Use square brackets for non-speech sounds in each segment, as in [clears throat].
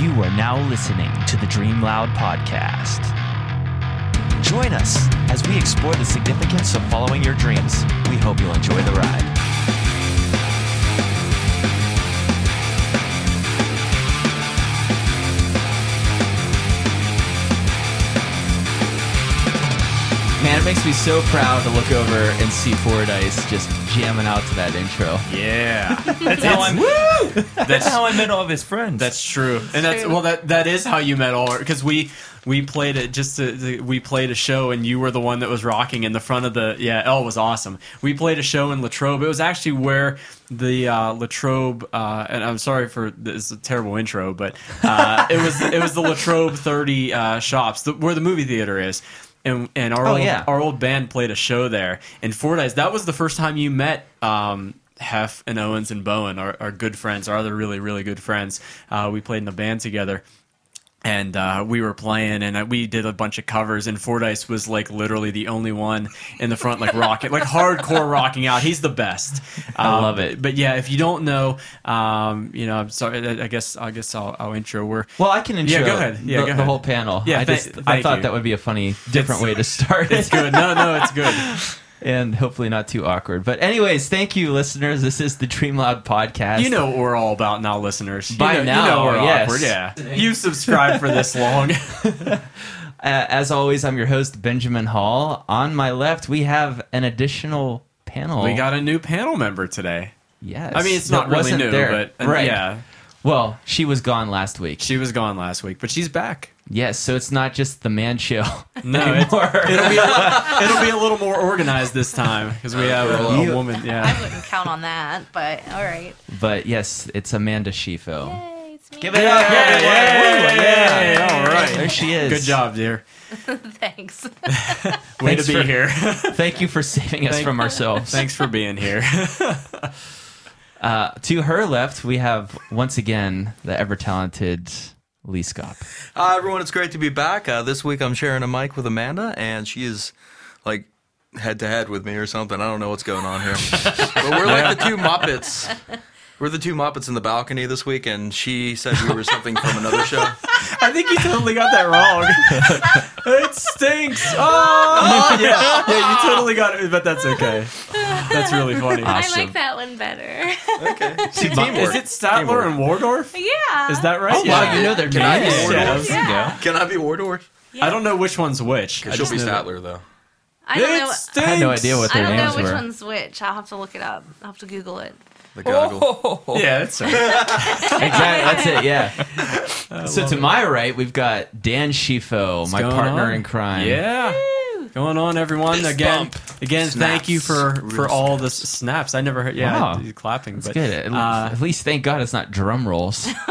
You are now listening to the Dream Loud podcast. Join us as we explore the significance of following your dreams. We hope you'll enjoy the ride. Man, it makes me so proud to look over and see Fordyce just jamming out to that intro. Yeah, [laughs] That's how I Woo! That's how I met all of his friends. That's true, and that's well. That that is how you met all because we we played it just to, to- we played a show and you were the one that was rocking in the front of the yeah. L was awesome. We played a show in Latrobe. It was actually where the uh, Latrobe uh, and I'm sorry for this a terrible intro, but uh, it was it was the Latrobe 30 uh, shops the, where the movie theater is. And, and our Oh, old, yeah. our old band played a show there in Fordyce. That was the first time you met um, Hef and Owens and Bowen, our, our good friends, our other really really good friends. Uh, we played in the band together, and uh, we were playing, and uh, we did a bunch of covers. And Fordyce was like literally the only one in the front, like rocking, like hardcore rocking out. He's the best. I Um, love it. But yeah, if you don't know, um, you know, I'm sorry. I guess I guess I'll, I'll intro. We're Well, I can intro Yeah, go ahead. Yeah, the, go the whole panel. Yeah, I thank- just I thought you. that would be a funny, different way to [laughs] start it's good. No, no, it's good. [laughs] and hopefully not too awkward. But anyways, thank you, listeners. This is the Dream Loud podcast. You know what we're all about now, listeners. You By know, now, you know we're yes. awkward. Yeah, you subscribed for this [laughs] long. Uh, as always, I'm your host Benjamin Hall. On my left, we have an additional panel. we got a new panel member today. yes. I mean, it's not really new, there. but uh, right. yeah, Well, she was gone last week. she was gone last week, but she's back. Yes, so it's not just the man show. No, it's, [laughs] it'll be a, it'll be a little more organized this time because we have a, a You- woman. I Yeah, wouldn't count on that, but all right. but yes, it's Amanda Schifo. Yay, it's me. Give it up! Yeah, everyone. yeah, Woo, yeah. All right. there she is. good job, dear. [laughs] Thanks. [laughs] Way Thanks to be for- here. Thank you for saving us Thank- from ourselves. Thanks for being here. Uh, to her left, we have once again the ever talented Lee Scott. Hi, everyone. It's great to be back. Uh, this week I'm sharing a mic with Amanda, and she is like head to head with me or something. I don't know what's going on here. [laughs] but we're like the two Muppets. We're the two Muppets in the balcony this week, and she said we were something from another show. [laughs] I think you totally got that wrong. [laughs] it stinks. [laughs] Oh, oh yeah, yeah, you totally got it, but that's okay. That's really funny. I like that one better. Okay. See, Is it Statler Teamwork. and Waldorf? yeah. Is that right? Oh, wow, you know their Can I be names. Waldorf? Yeah. Yeah. Can I be Waldorf? I don't know which one's which. I She'll be know that- Statler, though. I don't It know. stinks. I had no idea what their answer. I don't know which were. one's which. I'll have to look it up. I'll have to Google it. The goggle. Yeah, that's right. [laughs] Exactly, that's it. Yeah. so to my right, we've got Dan Schifo, my going partner on? in crime. Yeah. Going on, everyone. Fist again, bump. again. Thank you for Snaps. for Real all the s- snaps. I never heard. Yeah, Wow. the clapping. It's but good. At, uh, at least, thank God, it's not drum rolls. [laughs] [laughs]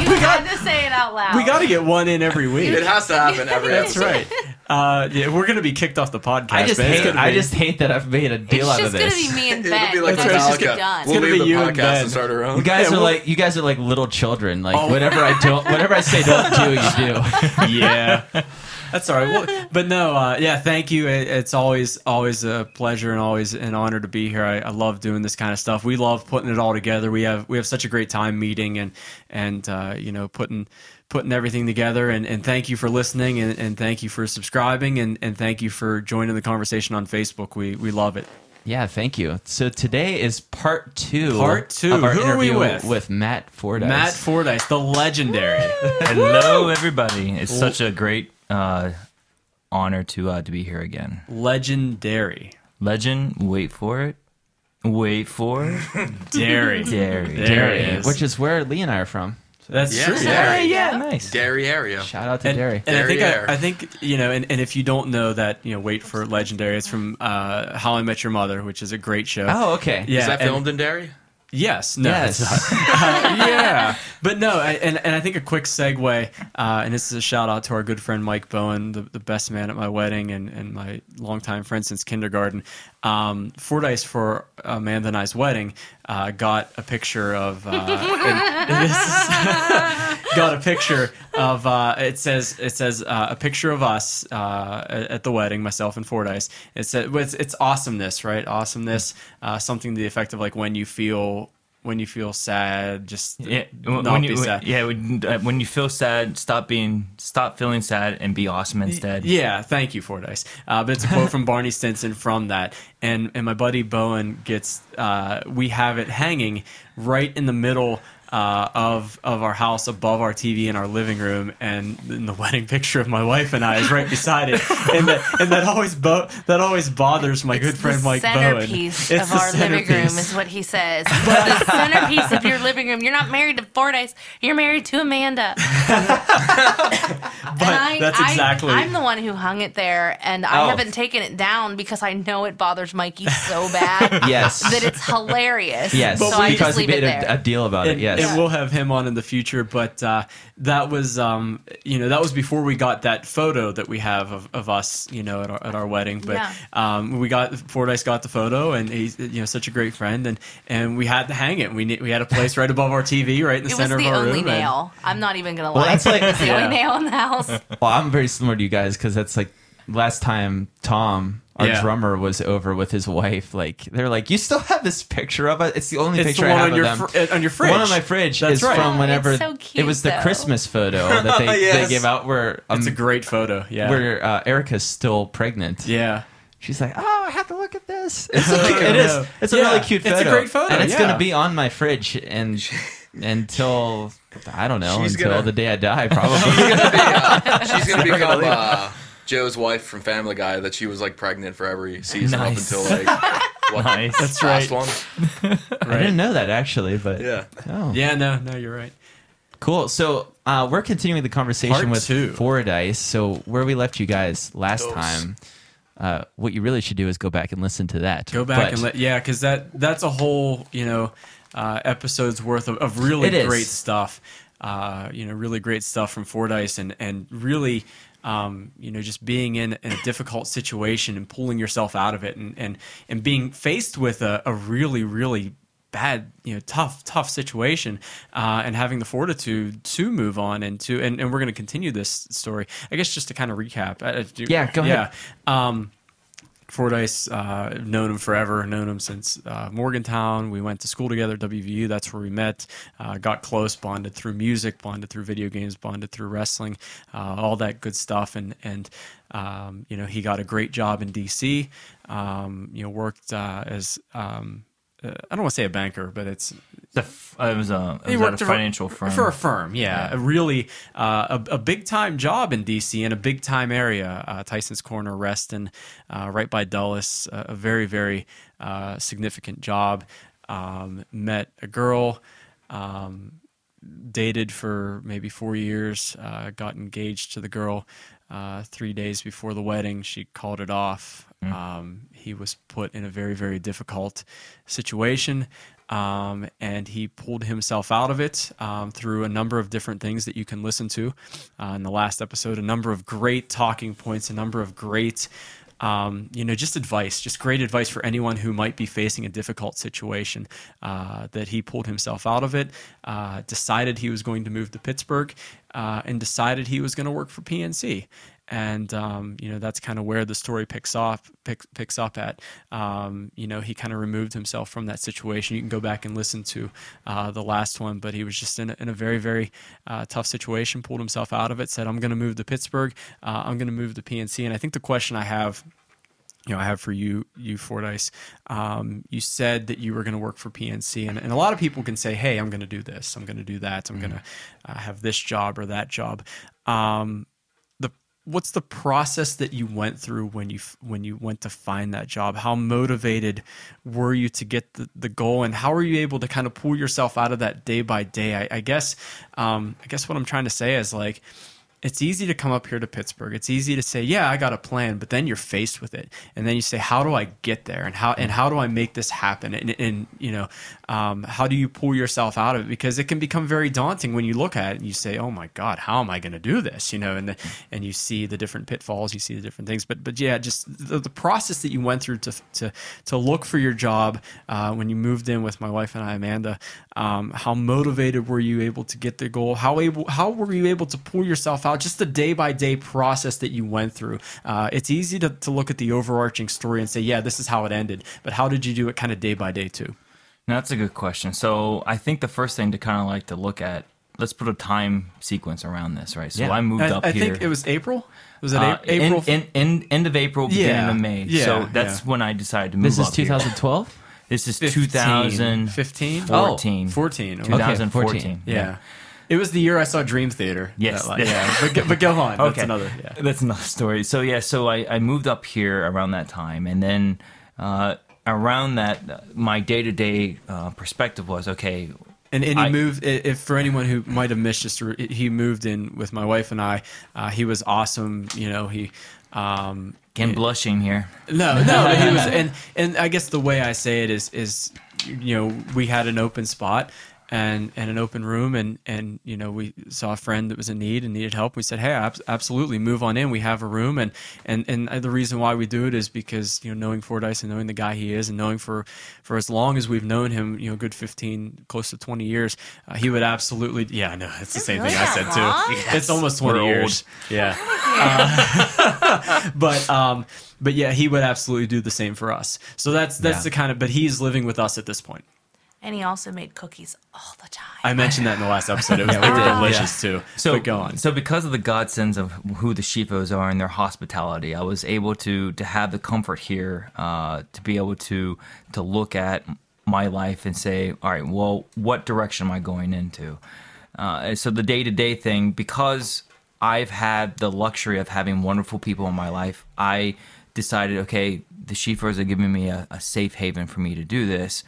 You had to say it out loud. we got to get one in every week. It has to happen every That's right. Uh, yeah, we're gonna be kicked off the podcast. I just man. It's hate. gonna I be- just hate that I've made a It's deal out of this. It's just gonna this. be me and [laughs] Ben. It'll Ben. be like That's right, it's just Metallica. done. We'll gonna leave be the you and podcast Ben. and start our own. You guys Yeah, are well- like you guys are like little children. Like Oh. whatever I don't, whatever I say don't do, you do. [laughs] yeah. [laughs] That's all right. Well, but no, uh, yeah, thank you. It, it's always always a pleasure and always an honor to be here. I, I love doing this kind of stuff. We love putting it all together. We have we have such a great time meeting and and uh, you know putting putting everything together. And, and thank you for listening and, and thank you for subscribing and, and thank you for joining the conversation on Facebook. We we love it. Yeah, thank you. So today is part two. Part two. of our Who are we interview with? Matt Fordyce. Matt Fordyce, the legendary. Hello, everybody. It's such a great uh, honor to uh, to be here again. legendary. Legend, wait for it. Wait for [laughs] it. Dairy. Dairy. There Derry, which is where Lee and I are from. That's Yeah. true. Yeah. yeah, nice. Dairy area. Shout out to and, Derry. and I think I, I think you know, and, and if you don't know that, you know, wait for legendary. It's from uh, How I Met Your Mother, which is a great show. oh, okay. yeah. Is that and- filmed in Dairy? Yes. No. Yes. Uh, [laughs] yeah. But no, I, and and I think a quick segue, uh, and this is a shout out to our good friend Mike Bowen, the, the best man at my wedding, and, and my longtime friend since kindergarten. Um, Fordyce for Amanda and I's wedding uh, got a picture of. Uh, and- [laughs] and this is- [laughs] got a picture of uh, it says it says uh, a picture of us uh, at at the wedding, myself and Fordyce. It said it's, it's awesomeness, right? Awesomeness, uh, something to the effect of like when you feel when you feel sad, just Yeah, not when be you, sad. yeah, when, uh, when you feel sad, stop being, stop feeling sad, and be awesome instead. Yeah, thank you, Fordyce. Uh, but it's a quote from [laughs] Barney Stinson from that, and and my buddy Bowen gets. Uh, we have it hanging right in the middle. Uh, of of our house above our TV in our living room, and then the [laughs] wedding picture of my wife and I is right beside it, and that and that always bo- that always bothers my good friend the Mike Bowen. centerpiece It's of the our living room centerpiece. is what he says. the centerpiece of your living room. You're not married to Fordyce. You're married to Amanda. [laughs] But that's exactly. I, am the one who hung it there, and I Oh. haven't taken it down because I know it bothers Mikey so bad [laughs] Yes. that it's hilarious. Yes, so I because just we leave it made there. a, a deal about it. and, Yes. And we'll have him on in the future. But uh, that was, um, you know, that was before we got that photo that we have of, of us, you know, at our, at our wedding. But Yeah. um, we got Fordyce got the photo, and he's you know such a great friend, and and we had to hang it. We ne- we had a place right above our TV, right in the it was center the of our only room. and- nail. I'm not even gonna Well, lie. that's like- the Yeah. only nail in the house. Well, I'm very similar to you guys because that's like last time Tom, our Yeah. drummer, was over with his wife. Like they're like, you still have this picture of it. It's the only It's picture the I have on your of them. fr- uh, on your The one on my fridge That's is right. from whenever it's so cute, it was the though. Christmas photo that [laughs] they, Yes. they gave out where um, It's a great photo. Yeah. where uh, Erica's still pregnant. yeah. She's like, oh, I have to look at this. It's [laughs] like, it Yeah. It's a Yeah. really cute It's photo. a great photo, and it's yeah. gonna be on my fridge and until I don't know She's until gonna- the day I die, [laughs] probably. She's gonna become uh, Joe's wife from Family Guy. That she was like pregnant for every season Nice. up until like [laughs] what, Nice. the That's last right. one. [laughs] I didn't know that actually, but Yeah. oh. Yeah. No. No. You're right. Cool. So uh, we're continuing the conversation Part with two. Fordyce. So where we left you guys last Those. time, uh, what you really should do is go back and listen to that. Go back But- and let yeah, because that that's a whole you know uh, episodes worth of, of really It is. great stuff. Uh, you know, really great stuff from Fordyce and and really. Um, you know, just being in, in a difficult situation and pulling yourself out of it, and and, and being faced with a, a really, really bad, you know, tough, tough situation, uh, and having the fortitude to move on and to, and, and we're going to continue this story. I guess just to kind of recap. uh, do- Yeah, go ahead. Yeah. Um, Fordyce, uh, known him forever, known him since uh, Morgantown. We went to school together, WVU. That's where we met. Uh, got close, bonded through music, bonded through video games, bonded through wrestling, uh, all that good stuff. And and um, you know, he got a great job in DC. Um, you know, worked uh, as um, uh, I don't want to say a banker, but it's The f- it was a, it was worked a for- financial firm. for a firm. Yeah, a really uh, a, a big time job in DC in a big time area, uh, Tyson's Corner, Reston, uh, right by Dulles. Uh, a very very uh, significant job. Um, met a girl. Um, dated for maybe four years, uh, got engaged to the girl uh, three days before the wedding. She called it off. Um, he was put in a very, very difficult situation. Um, and he pulled himself out of it um, through a number of different things that you can listen to uh, in the last episode. A number of great talking points, a number of great um, you know, just advice, just great advice for anyone who might be facing a difficult situation. Uh, that he pulled himself out of it, uh, decided he was going to move to Pittsburgh, uh, and decided he was going to work for PNC. And um, you know that's kind of where the story picks up pick, picks up at. Um, you know he kind of removed himself from that situation. You can go back and listen to uh, the last one, but he was just in a, in a very very uh, tough situation. Pulled himself out of it. Said, "I'm going to move to Pittsburgh. Uh, I'm going to move to PNC." And I think the question I have you know, I have for you, you Fordyce. Um, you said that you were going to work for PNC, and, and a lot of people can say, "Hey, I'm going to do this. I'm going to do that. I'm going to uh, have this job or that job." Um, what's the process that you went through when you when you went to find that job? How motivated were you to get the, the goal, and how were you able to kind of pull yourself out of that day by day? I, I guess, um, I guess what I'm trying to say is like it's easy to come up here to Pittsburgh. It's easy to say, "Yeah, I got a plan," but then you're faced with it, and then you say, "How do I get there? And how and how do I make this happen?" And, and you know, um, how do you pull yourself out of it? Because it can become very daunting when you look at it and you say, "Oh my God, how am I going to do this?" You know, and the, and you see the different pitfalls, you see the different things. But but yeah, just the, the process that you went through to to to look for your job uh, when you moved in with my wife and I, Amanda. Um, how motivated were you able to get the goal? How able how were you able to pull yourself out? Just the day by day process that you went through. Uh, it's easy to, to look at the overarching story and say, yeah, this is how it ended. But how did you do it kind of day by day too? That's a good question. So I think the first thing to kind of like to look at, let's put a time sequence around this, right? So Yeah. I moved I, up I here. think it was April. Was it uh, April? in, in, in, end of April, beginning Yeah. of May. Yeah, so that's yeah. when I decided to move This is up here. 2012. This is 15. 2015. 15? 14. Okay. 2014. Yeah. It was the year I saw Dream Theater. Yes. That, yeah. [laughs] But, go- but go on. That's another. Yeah. That's another story. So yeah, so I, I moved up here around that time, and then uh, around that, uh, my day to day perspective was okay. And, and he I- moved. If for anyone who might have missed, just he moved in with my wife and I. Uh, he was awesome. You know, he. Um, Again, blushing here. no, no, he was, [laughs] and and I guess the way I say it is is, you know, we had an open spot and and an open room, and and you know we saw a friend that was in need and needed help. We said, hey, ab- absolutely, move on in. We have a room, and and and the reason why we do it is because you know knowing Fordyce and knowing the guy he is, and knowing for for as long as we've known him, you know, good fifteen, close to twenty years, uh, he would absolutely, yeah, I know it's the Is it same really thing I said long? too. It's almost twenty We're old. years, yeah. Uh, [laughs] but um, but yeah, he would absolutely do the same for us. So that's that's Yeah. the kind of. But he's living with us at this point. And he also made cookies all the time. I mentioned that in the last episode. It was, [laughs] they were did. delicious too. So but go on. So because of the godsends of who the Schifos are and their hospitality, I was able to to have the comfort here uh, to be able to to look at my life and say, all right, well, what direction am I going into? Uh, so the day to day thing, because I've had the luxury of having wonderful people in my life, I decided, okay, the Schifos are giving me a, a safe haven for me to do this.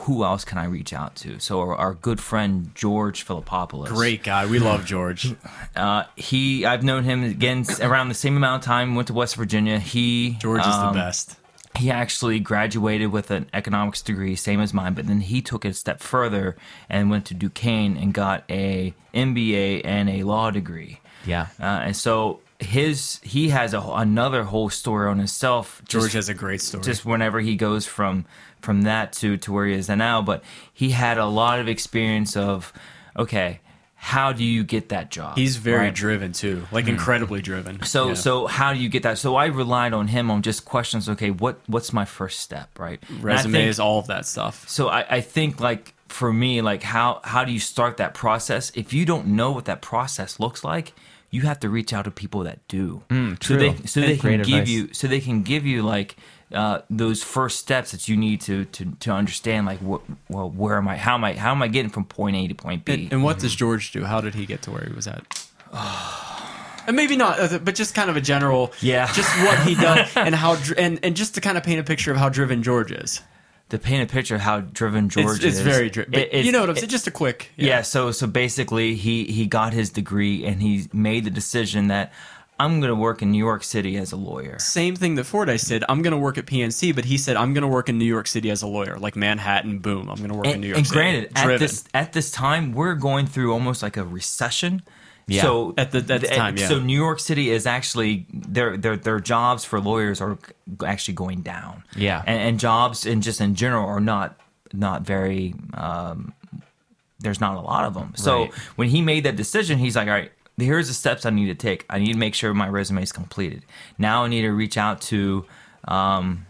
Who else can I reach out to? So our, our good friend George Philippopoulos, Great guy. We love [laughs] George. uh, he, I've known him again around the same amount of time. Went to West Virginia. He George is the um, best. He actually graduated with an economics degree, same as mine, but then he took it a step further and went to Duquesne and got a MBA and a law degree. Yeah. Uh, and so his he has a, another whole story on himself. George just- has a great story. just whenever he goes from from that to to where he is now but he had a lot of experience of okay how do you get that job He's very right? driven too, like incredibly driven. so Yeah. so how do you get that so i relied on him on just questions okay what what's my first step right Resume I resumes, think- all of that stuff. so I, I think like for me like how how do you start that process if you don't know what that process looks like you have to reach out to people that do so Mm, true. they so they can give advice. you so they can give you like uh, those first steps that you need to to, to understand like what well where am I how am I how am I getting from point A to point B And, and what does George do? How did he get to where he was at? And [sighs] maybe not, uh, but just kind of a general, Yeah. just what he does [laughs] and how, and and just to kind of paint a picture of how driven George is. to paint a picture of how driven George it's, it's is very driven. it- it's- you know what I'm saying? Just a quick, yeah. so so basically he he got his degree and he made the decision that I'm going to work in New York City as a lawyer Same thing that Fordyce did. I'm going to work at PNC, but he said I'm going to work in New York City as a lawyer, like Manhattan. Boom, I'm going to work in New York City. and City. granted, at this at this time, we're going through almost like a recession. Yeah. So At the- at the time, yeah. So New York City is actually their their their jobs for lawyers are actually going down. Yeah. and, and jobs and just in general are not not very. Um, there's not a lot of them. So Right. when he made that decision, he's like, all right. Here's the steps I need to take. I need to make sure my resume is completed. Now I need to reach out to um,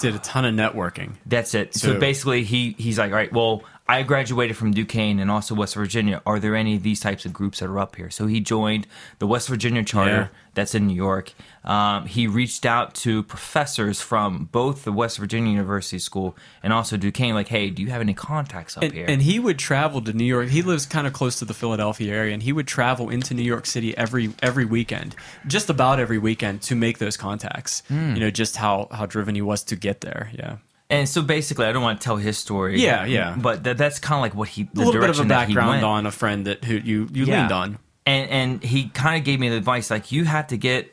did a ton of networking. that's it. So, So- basically, he he's like, all right, well, I graduated from Duquesne and also West Virginia. Are there any of these types of groups that are up here? So he joined the West Virginia Charter Yeah. that's in New York. Um, he reached out to professors from both the West Virginia University School and also Duquesne, like, hey, do you have any contacts up And, here? and he would travel to New York. He lives kind of close to the Philadelphia area, and he would travel into New York City every every weekend, just about every weekend, to make those contacts. Hmm. You know, just how how driven he was to get there. Yeah, And so basically, I don't want to tell his story. Yeah, yeah. But that, that's kind of like what he, the a little bit of a direction that he background on a friend that who you you Yeah. leaned on. And and he kind of gave me the advice like you have to get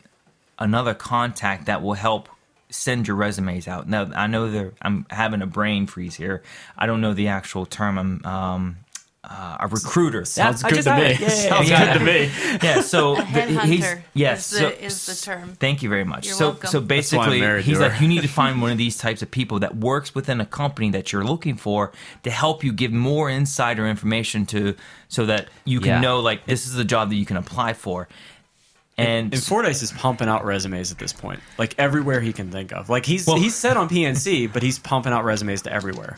another contact that will help send your resumes out. Now I know there I'm having a brain freeze here. I don't know the actual term. I'm um uh, a recruiter. Sounds Yeah, [laughs] good to me. Yeah, yeah, Sounds yeah. good to me. Yeah, so [laughs] the- he's headhunter yes, is so, the- is the term. Thank you very much. You're so welcome. so That's why I'm basically, he's like you need to [laughs] find one of these types of people that works within a company that you're looking for to help you give more insider information to so that you can Yeah. know like this is the job that you can apply for. And, And Fordyce is pumping out resumes at this point, like everywhere he can think of. Like he's Well- he's set on PNC, but he's pumping out resumes to everywhere.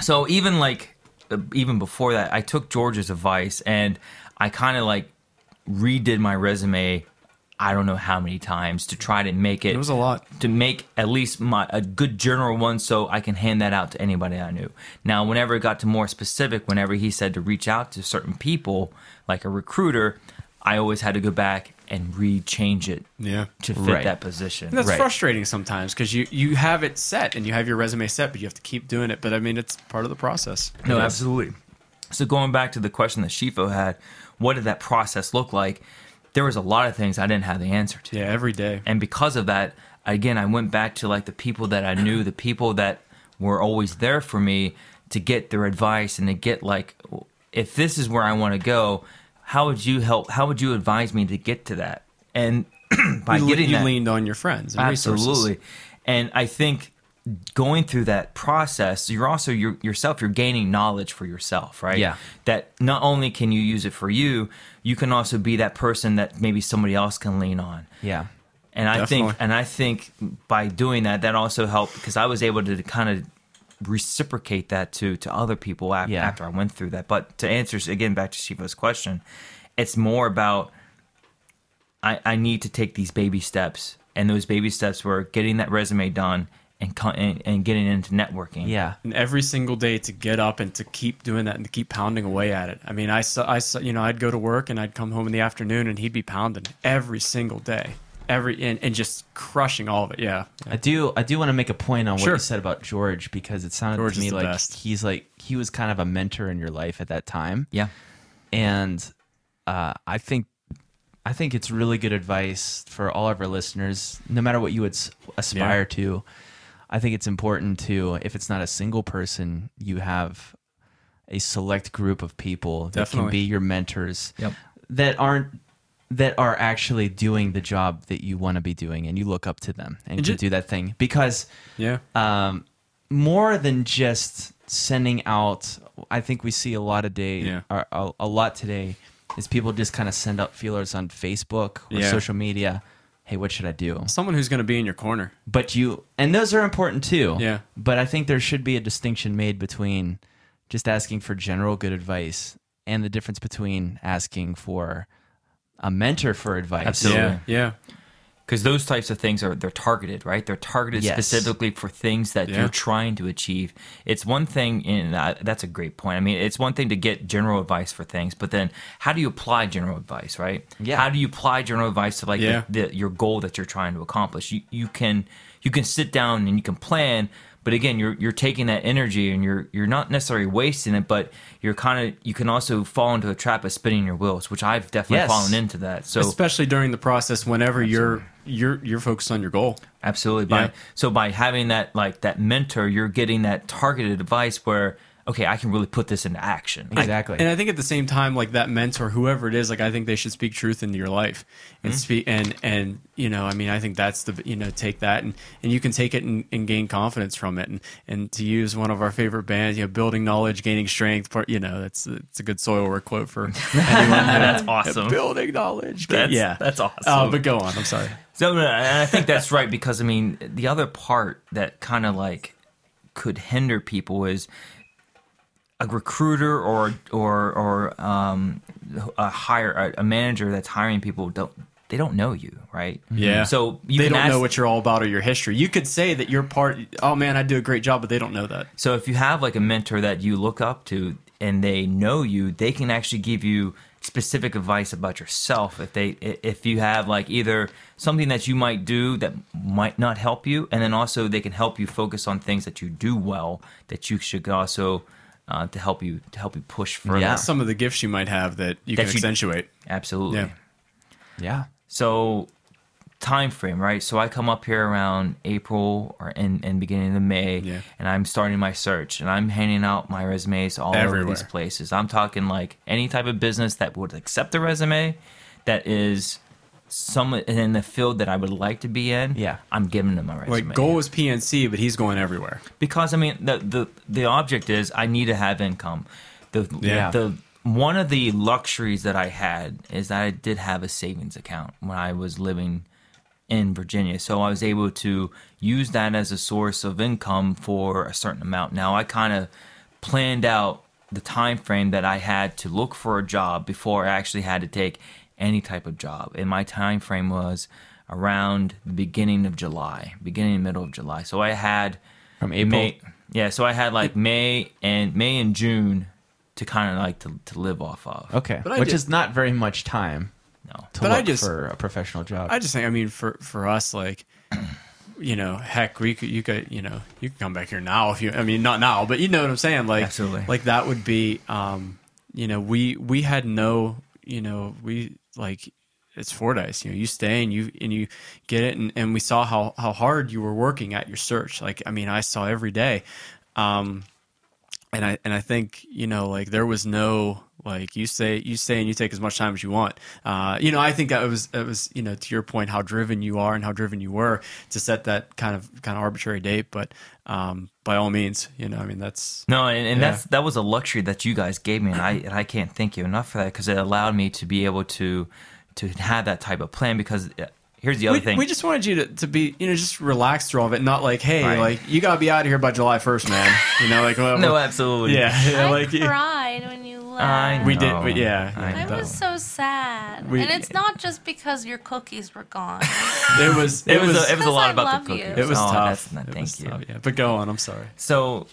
so even like uh, even before that, I took George's advice and I kind of like redid my resume. I don't know how many times to try to make it. It was a lot. to make at least my a good general one so I can hand that out to anybody I knew. Now, whenever it got to more specific, whenever he said to reach out to certain people, like a recruiter, I always had to go back and rechange it Yeah. to fit Right. that position. And that's Right. frustrating sometimes because you you have it set and you have your resume set, but you have to keep doing it. But I mean, it's part of the process. No, It is. absolutely. So going back to the question that Schifo had, what did that process look like? There was a lot of things I didn't have the answer to. Yeah, every day. and because of that again i went back to like the people that i knew the people that were always there for me to get their advice and to get like if this is where i want to go how would you help how would you advise me to get to that and [clears throat] by you, getting you that leaned on your friends. And resources. absolutely and i think going through that process you're also your, yourself you're gaining knowledge for yourself right Yeah. that not only can you use it for you you can also be that person that maybe somebody else can lean on Yeah. and I Definitely. think, and I think by doing that, that also helped because I was able to kind of reciprocate that to to other people after, Yeah. after I went through that. But to answer again back to Schifo's question, it's more about I, I need to take these baby steps, and those baby steps were getting that resume done and and, and getting into networking. Yeah. and every single day to get up and to keep doing that and to keep pounding away at it. I mean, I saw, I saw, you know, I'd go to work and I'd come home in the afternoon and he'd be pounding every single day, every and, and just crushing all of it. Yeah, I do. I do want to make a point on what Sure. you said about George because it sounded George to me like best. he's like he was kind of a mentor in your life at that time, yeah, and uh, I think I think it's really good advice for all of our listeners, no matter what you would aspire Yeah. to. I think it's important to, if it's not a single person, you have a select group of people that can be your mentors Yep. that aren't that are actually doing the job that you want to be doing and you look up to them and, And ju- do that thing because yeah, um, more than just sending out i think we see a lot of day Yeah. or a, a lot today is people just kind of send out feelers on facebook or Yeah. social media hey what should i do someone who's going to be in your corner. but you and those are important too Yeah. but i think there should be a distinction made between just asking for general good advice and the difference between asking for a mentor for advice Absolutely. Yeah, yeah, because those types of things are they're targeted right they're targeted Yes. specifically for things that Yeah. you're trying to achieve it's one thing and uh, that's a great point i mean it's one thing to get general advice for things but then how do you apply general advice right Yeah. how do you apply general advice to like Yeah. the, the, your goal that you're trying to accomplish you, you can you can sit down and you can plan but again you're you're taking that energy and you're you're not necessarily wasting it but you're kind of you can also fall into a trap of spinning your wheels which i've definitely Yes. fallen into that so especially during the process whenever you're you're you're focused on your goal. Absolutely. By Yeah. so by having that like that mentor, you're getting that targeted advice where okay, I can really put this into action. exactly And I think at the same time, like that mentor, whoever it is, like I think they should speak truth into your life and speak and and you know, I mean, I think that's the you know take that and and you can take it and, and gain confidence from it and and to use one of our favorite bands, you know, building knowledge, gaining strength. Part you know, that's it's a good Soilwork quote for [laughs] anyone. [laughs] That's awesome. building knowledge. That's- yeah, that's awesome. Uh, but go on. I'm sorry. So and I think that's right because I mean the other part that kind of like could hinder people is a recruiter or or or um, a hire a, a manager that's hiring people don't they don't know you right Yeah. so you they don't ask, know what you're all about or your history. You could say that you're part. Oh man, I do a great job, but they don't know that. So if you have like a mentor that you look up to and they know you, they can actually give you specific advice about yourself. If they if you have like either something that you might do that might not help you, and then also they can help you focus on things that you do well that you should also uh, to help you to help you push further. Yeah. Some of the gifts you might have that you That can you- accentuate. Absolutely. Yeah. yeah So time frame, right? So I come up here around April or in, in beginning of May, Yeah. and I'm starting my search, and I'm handing out my resumes all over these places. I'm talking like any type of business that would accept a resume that is some in the field that I would like to be in. Yeah. I'm giving them my resume. Like goal is PNC, but he's going everywhere. because I mean the the the object is I need to have income. The Yeah. the one of the luxuries that I had is that I did have a savings account when I was living in Virginia. So I was able to use that as a source of income for a certain amount. Now I kind of planned out the time frame that I had to look for a job before I actually had to take any type of job. And my time frame was around the beginning of July, beginning and middle of July. So I had From April? May, yeah, so I had like May and May and June to kind of like to, to live off of. Okay, But which did- is not very much time No. to But look I just- for a professional job. I just think, I mean, for for us, like, [clears throat] you know, heck, we could, you could, you know, you could come back here now if you, I mean, not now, but you know what I'm saying, like, Absolutely. like that would be, um, you know, we we had no, you know, we like it's Fordyce, you know, you stay and you and you get it, and, and we saw how how hard you were working at your search. Like, I mean, I saw every day. Um, and I and I think you know like there was no like you say you say and you take as much time as you want. Uh, you know I think that it was it was you know to your point how driven you are and how driven you were to set that kind of kind of arbitrary date. But um, by all means, you know I mean that's No, and, and Yeah. that's that was a luxury that you guys gave me, and I and I can't thank you enough for that because it allowed me to be able to to have that type of plan. Because uh, here's the other we, thing: we just wanted you to, to be you know just relax through all of it, not like hey Right. like you gotta be out of here by July first, man. You know like [laughs] well, no, absolutely, yeah, yeah [laughs] I like yeah. cried when you left. I we did know. we, yeah. I I that- was so sad, We- and it's [laughs] not just because your cookies were gone. [laughs] it was It, was, a, it was a Because lot I about love the you. cookies. it was Oh, tough. that's not- It thank was you. tough, yeah. But go on. I'm sorry. So,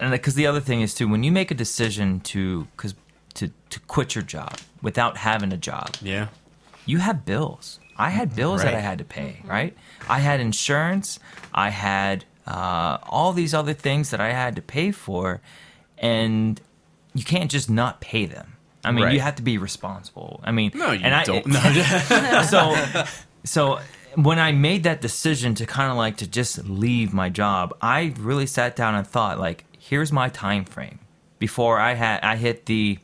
and because the other thing is too, when you make a decision to because to to quit your job without having a job, Yeah. you have bills. I had bills that I Right. had to pay, right? I had insurance. I had uh, all these other things that I had to pay for, and you can't just not pay them. I mean, Right. you have to be responsible. I mean, No, you and I, don't. [laughs] No. [laughs] so so when I made that decision to kind of like to just leave my job, I really sat down and thought like, here's my time frame before I had I hit the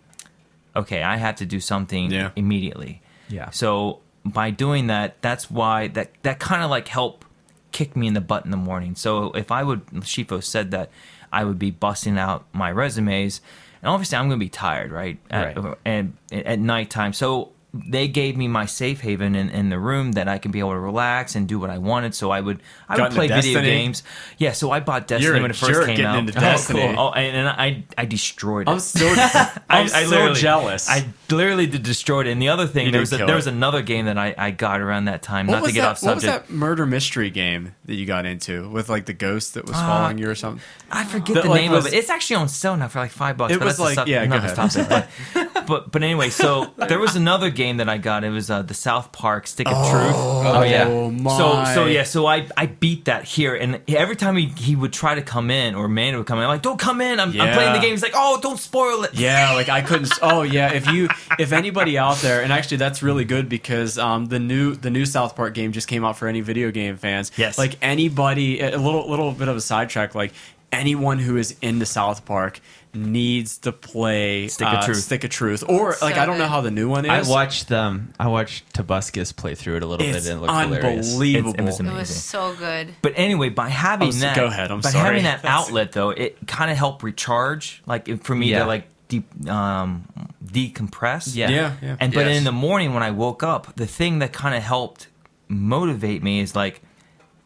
okay, I have to do something Yeah. immediately. Yeah. So by doing that, that's why that that kind of like helped kick me in the butt in the morning. So if I would, Schifo said that I would be busting out my resumes, and obviously I'm going to be tired, right? At, Right. And at nighttime, so they gave me my safe haven in, in the room that I can be able to relax and do what I wanted. So I would I Got would play video games. Yeah, so I bought Destiny You're when it first came out. Oh, cool. oh and, and I I destroyed it. I'm so [laughs] I'm so literally- jealous. I literally did destroyed it. And the other thing, You there was a, there was another game that I, I got around that time. what not to get that, off What was subject. that murder mystery game that you got into with like the ghost that was Uh, following you or something? I forget That, the like, name was- of it. It's actually on sale now for like five bucks. It was like- yeah, go ahead. topic. But, [laughs] but but anyway, so there was another game [laughs] that I got. It was uh, the South Park Stick of Truth. Oh, yeah. Oh my! So so yeah, so I I beat that here, and every time he, he would try to come in or Amanda would come in, I'm like, don't come in. I'm, I'm playing the game. He's like, oh, don't spoil it. Yeah, [laughs] like I couldn't. Oh yeah, if you, if anybody out there, and actually that's really good because um, the new the new South Park game just came out for any video game fans. Yes. Like anybody, a little little bit of a sidetrack. Like anyone who is into South Park needs to play Stick of uh, Truth. Stick of Truth, or like I don't know how the new one is. I watched um I watched Tobuscus play through it a little It's bit and it looked hilarious. unbelievable. It's- it was It amazing. was so good. But anyway, by having Oh, so- that, go ahead, I'm by sorry. having that [laughs] That's- outlet though, it kind of helped recharge, like it- for me Yeah. to like deep um, decompress. Yeah. Yeah, yeah. And but Yes. in the morning when I woke up, the thing that kind of helped motivate me is like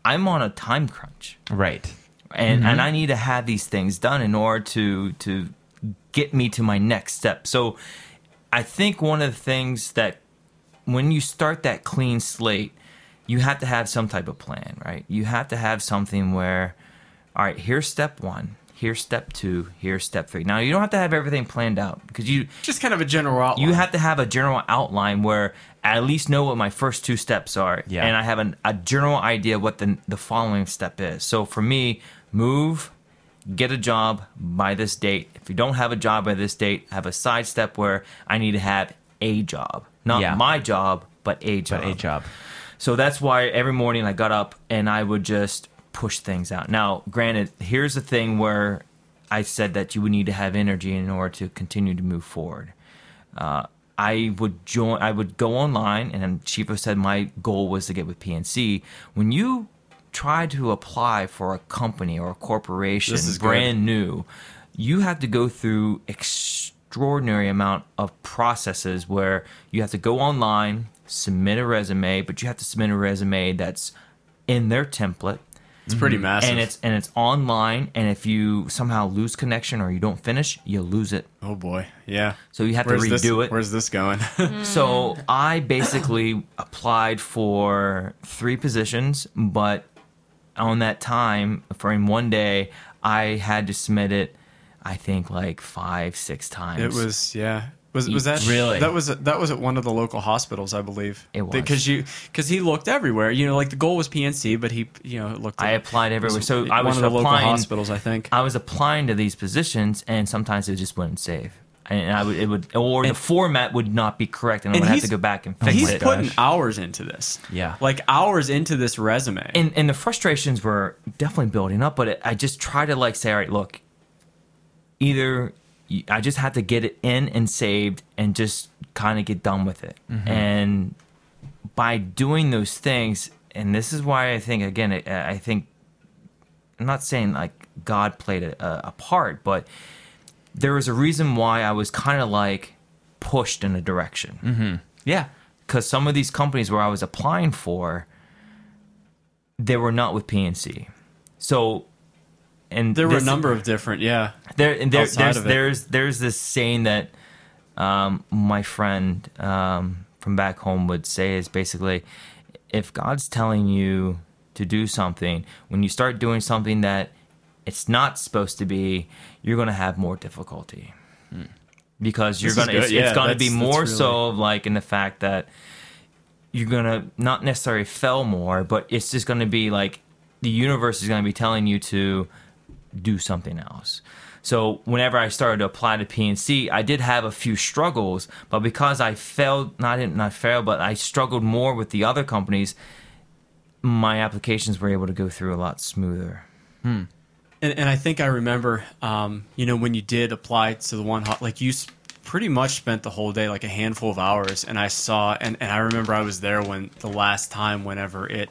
I'm on a time crunch, Right. And Mm-hmm. and I need to have these things done in order to to get me to my next step. So I think one of the things that when you start that clean slate, you have to have some type of plan, right? You have to have something where, all right, here's step one, here's step two, here's step three. Now you don't have to have everything planned out because you just kind of a general outline. you have to have a general outline where I at least know what my first two steps are, Yeah. and I have an, a general idea what the the following step is. So for me, move, get a job by this date. If you don't have a job by this date, have a side step where I need to have a job, not Yeah. my job, but a job. But a job. So that's why every morning I got up and I would just push things out. Now, granted, here's the thing where I said that you would need to have energy in order to continue to move forward. Uh, I would join. I would go online, and Schifo said my goal was to get with PNC. When you try to apply for a company or a corporation, This is good. brand new, you have to go through extraordinary amount of processes where you have to go online, submit a resume, but you have to submit a resume that's in their template It's pretty mm-hmm. massive. and it's and it's online and if you somehow lose connection or you don't finish, you lose it. oh boy, yeah. So you have Where's to this, redo it. Where's this going? [laughs] Mm. So I basically applied for three positions, but on that time, for in one day, I had to submit it. I think like five, six times. It was yeah. Was was that Really? That was that was at one of the local hospitals, I believe. It was. because you because he looked everywhere. You know, like the goal was PNC, but he you know looked. I applied everywhere. So I was of the local applying- hospitals, I think. I was applying to these positions, and sometimes it just wouldn't save, and I would it would or the format would not be correct, and I would have to go back and fix He's it. He's putting hours into this. Yeah. like hours into this resume. and and the frustrations were definitely building up but it, i just try to like say all right look either I just had to get it in and saved and just kind of get done with it mm-hmm. and by doing those things and this is why i think again it, i think i'm not saying like god played a, uh, a part but there was a reason why i was kind of like pushed in a direction Yeah. because some of these companies where I was applying for, they were not with PNC. So, and there were a number of different, yeah. there, and there there's there's there's this saying that um, my friend um, from back home would say is basically, if God's telling you to do something, when you start doing something that it's not supposed to be, you're going to have more difficulty. Because you're Hmm. Is gonna, it's. Yeah, it's gonna be that's- that's more really- so of like in the fact that you're gonna not necessarily fail more, but it's just gonna be like the universe is gonna be telling you to do something else. So whenever I started to apply to PNC, I did have a few struggles, but because I failed, not not fail, but I struggled more with the other companies, my applications were able to go through a lot smoother. And, and I think I remember, um, you know, when you did apply to the one, hot, like you pretty much spent the whole day, like a handful of hours. And I saw, and, and I remember I was there when the last time, whenever it,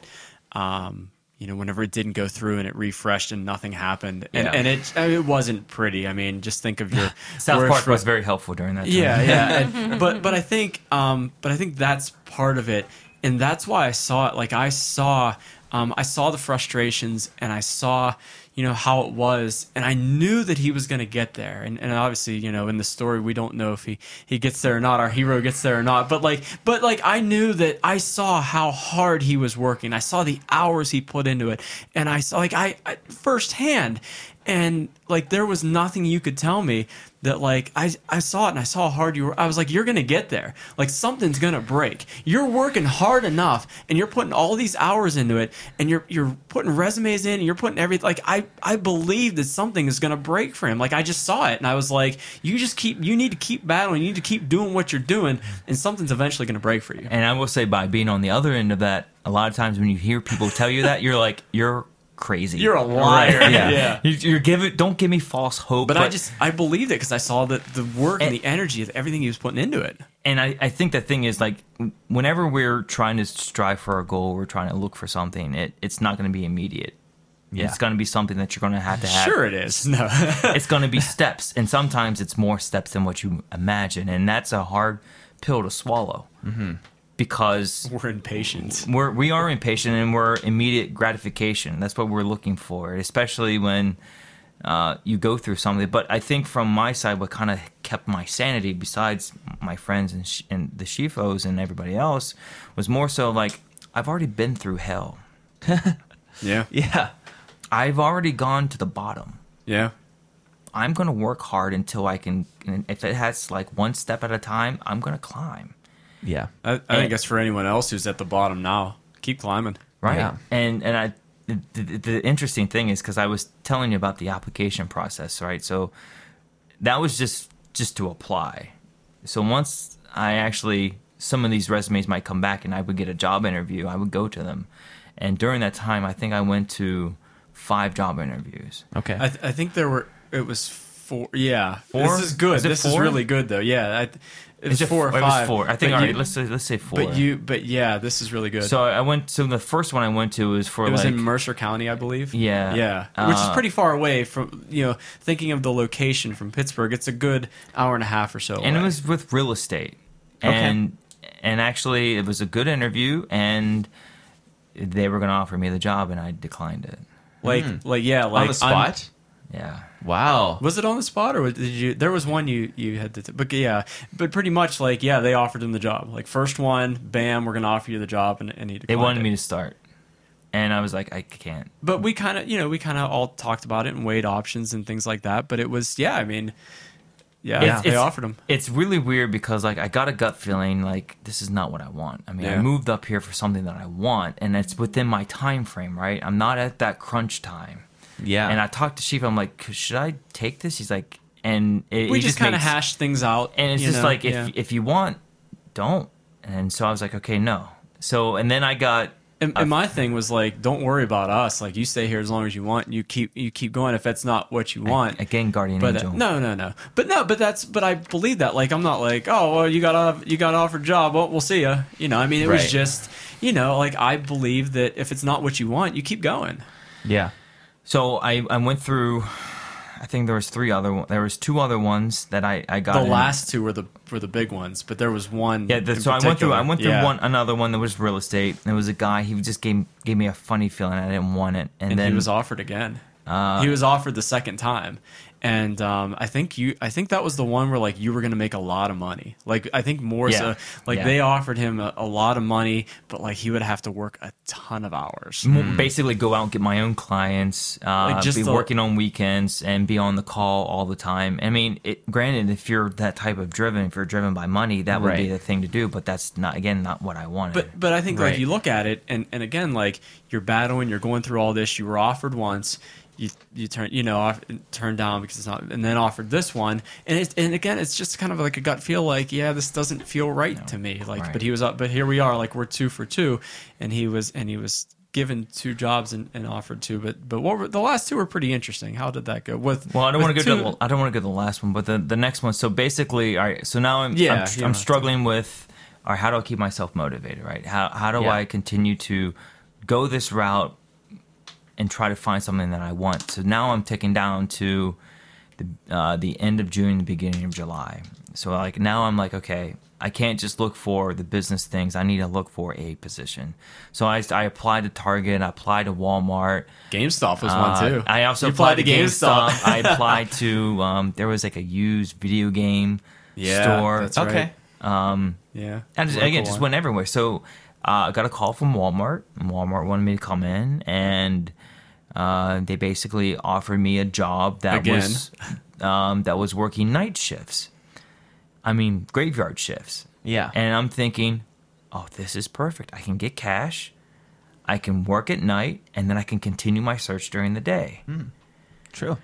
um, you know, whenever it didn't go through and it refreshed and nothing happened. And, Yeah. and it, I mean, it wasn't pretty. I mean, just think of your [laughs] South Park fr- was very helpful during that time. yeah, yeah. And- [laughs] but but I think um, but I think that's part of it, and that's why I saw it. Like I saw um, I saw the frustrations, and I saw you know how it was, and I knew that he was going to get there. And, and obviously, you know, in the story, we don't know if he he gets there or not. Our hero gets there or not. But like but like I knew that I saw how hard he was working. I saw the hours he put into it, and I saw like I, I firsthand and like there was nothing you could tell me that like I, I saw it and I saw how hard you were. I was like, you're gonna get there. Like something's gonna break. You're working hard enough and you're putting all these hours into it and you're you're putting resumes in and you're putting everything like I, I believe that something is gonna break for him. Like I just saw it and I was like, you just keep you need to keep battling, you need to keep doing what you're doing, and something's eventually gonna break for you. And I will say, by being on the other end of that, a lot of times when you hear people tell you that, you're like, you're crazy. You're a liar. yeah. Yeah. You- You're giving. Don't give me false hope. But, I just I believed it because I saw the the work and, And- the energy of everything he was putting into it. and I, I think the thing is like whenever we're trying to strive for a goal we're trying to look for something it, it's not going to be immediate Yeah. it's going to be something that you're going to have to have Sure, it is. No. [laughs] it's going to be steps and sometimes it's more steps than what you imagine and that's a hard pill to swallow mm-hmm. Because [laughs] We're impatient. we're we are impatient and we're immediate gratification. That's what we're looking for, especially when uh, you go through something. But I think from my side, what kind of kept my sanity, besides my friends and, sh- and the Schifos and everybody else, was more so like I've already been through hell. [laughs] Yeah. Yeah. I've already gone to the bottom. Yeah. I'm gonna work hard until I can. If it has like one step at a time, I'm gonna climb. Yeah. I, I think that's for anyone else who's at the bottom now. Keep climbing. right Yeah. and and i the, the, the interesting thing is because i was telling you about the application process right so that was just just to apply so once i actually some of these resumes might come back and i would get a job interview i would go to them and during that time i think i went to five job interviews Okay. I, th- I think there were, it was four. Yeah, Four? This is good. Is it this is really good though. Yeah, I, it was Is four or five. It was four. I think. But All right, you- let's say let's say four. But you, but yeah, this is really good. So I went. So the first one I went to was for it was like in Mercer County, I believe. Yeah. yeah, which is Uh, pretty far away from you know thinking of the location from Pittsburgh. It's a good hour and a half or so. and it was with real estate and and actually it was a good interview and they were going to offer me the job and i declined it like like yeah like on the I'm- spot. Yeah Wow. Was it on the spot or did you? There was one you you had to, t- but yeah, but pretty much like yeah, they offered him the job. Like first one, bam, we're gonna offer you the job, and, and he they wanted it. me to start and i was like i can't But we kind of you know we kind of all talked about it and weighed options and things like that. But it was yeah, I mean, yeah, It's- they it's- offered him. it's really weird because like i got a gut feeling like this is not what i want i mean i moved up here for something that i want and it's within my time frame right i'm not at that crunch time Yeah. and i talked to chief i'm like should i take this he's like and it, We it just kind of makes- hashed things out, and it's just know, like if yeah. if you want, don't. And so I was like, okay, no. So and then I got And, and my thing was like, don't worry about us. Like you stay here as long as you want. And you keep you keep going if that's not what you want. again guardian But uh, angel. no, no, no. But no, but that's but I believe that. Like I'm not like, oh, well, you got off, you got offered a job. Well, we'll see you. You know, I mean, it Right. was just, you know, like I believe that if it's not what you want, you keep going. yeah. So I I went through. I think there was three other. There was two other ones that I I got. The in. last two were the were the big ones, but there was one. Yeah, the, so I went through. I went through Yeah. one another one that was real estate. There was a guy. He just gave gave me a funny feeling. I didn't want it, and, and then he was offered again. Uh, he was offered the second time, and um, I think you. I think that was the one where like you were going to make a lot of money. Like I think more Yeah. so. Like Yeah. they offered him a, a lot of money, but like he would have to work a ton of hours. m- basically go out and get my own clients, uh, Like, just be the- working on weekends and be on the call all the time. I mean, it, granted, if you're that type of driven, if you're driven by money, that would be the thing to do. But that's not again not what I wanted. But but I think Right. like you look at it, and and again like you're battling, you're going through all this. You were offered once. You, you turn you know off, turn down because it's not and then offered this one and it, and again it's just kind of like a gut feel like yeah this doesn't feel right to me like Right. but he was up but here we are like we're two for two and he was and he was given two jobs and, and offered two but but what were the last two were pretty interesting how did that go with Well, I don't want to go to the, I don't want to go to the last one, but the, the next one. So basically, all right. So now I'm Yeah, I'm, don't I'm struggling with, all right, how do I keep myself motivated? Right? How how do Yeah. I continue to go this route and try to find something that I want? So now I'm ticking down to the uh, the end of June, the beginning of July. So like now I'm like, okay, I can't just look for the business things. I need to look for a position. So I, I applied to Target. I applied to Walmart. GameStop was Uh, one too I also You applied, to GameStop, GameStop. I [laughs] applied to um, there was like a used video game Yeah, store. that's right. Okay. yeah I just, again just went everywhere. So uh, I got a call from Walmart. Walmart wanted me to come in, and uh, they basically offered me a job that Again. was um, that was working night shifts. I mean graveyard shifts. Yeah. And I'm thinking, oh, this is perfect. I can get cash. I can work at night, and then I can continue my search during the day. True.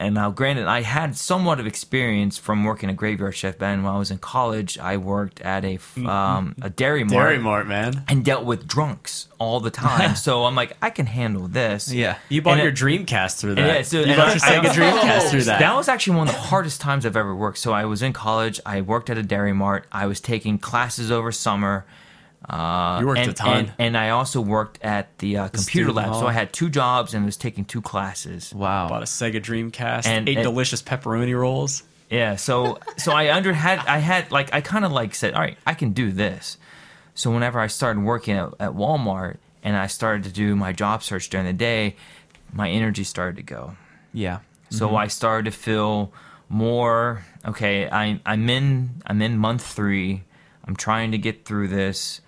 And now, granted, I had somewhat of experience from working a graveyard shift. And when I was in college, I worked at a f- um, a dairy mart, Dairy Mart man and dealt with drunks all the time. [laughs] so I'm like, I can handle this. Yeah. you bought And your it- Dreamcast through that Yeah, so- you bought your Sega [laughs] Dreamcast through that That was actually one of the hardest times I've ever worked. So I was in college. I worked at a dairy mart. I was taking classes over summer. Uh, You worked and, a ton. And, and I also worked at the, uh, computer student lab. So. I had two jobs and was taking two classes. Wow. bought a Sega Dreamcast, And- ate and- delicious pepperoni rolls. Yeah, so so I under had I had like I kind of like said, all right, I can do this. So whenever I started working at, at Walmart and I started to do my job search during the day, my energy started to go. Yeah. So I started to feel more okay. I I'm in I'm in month three. I'm trying to get through this,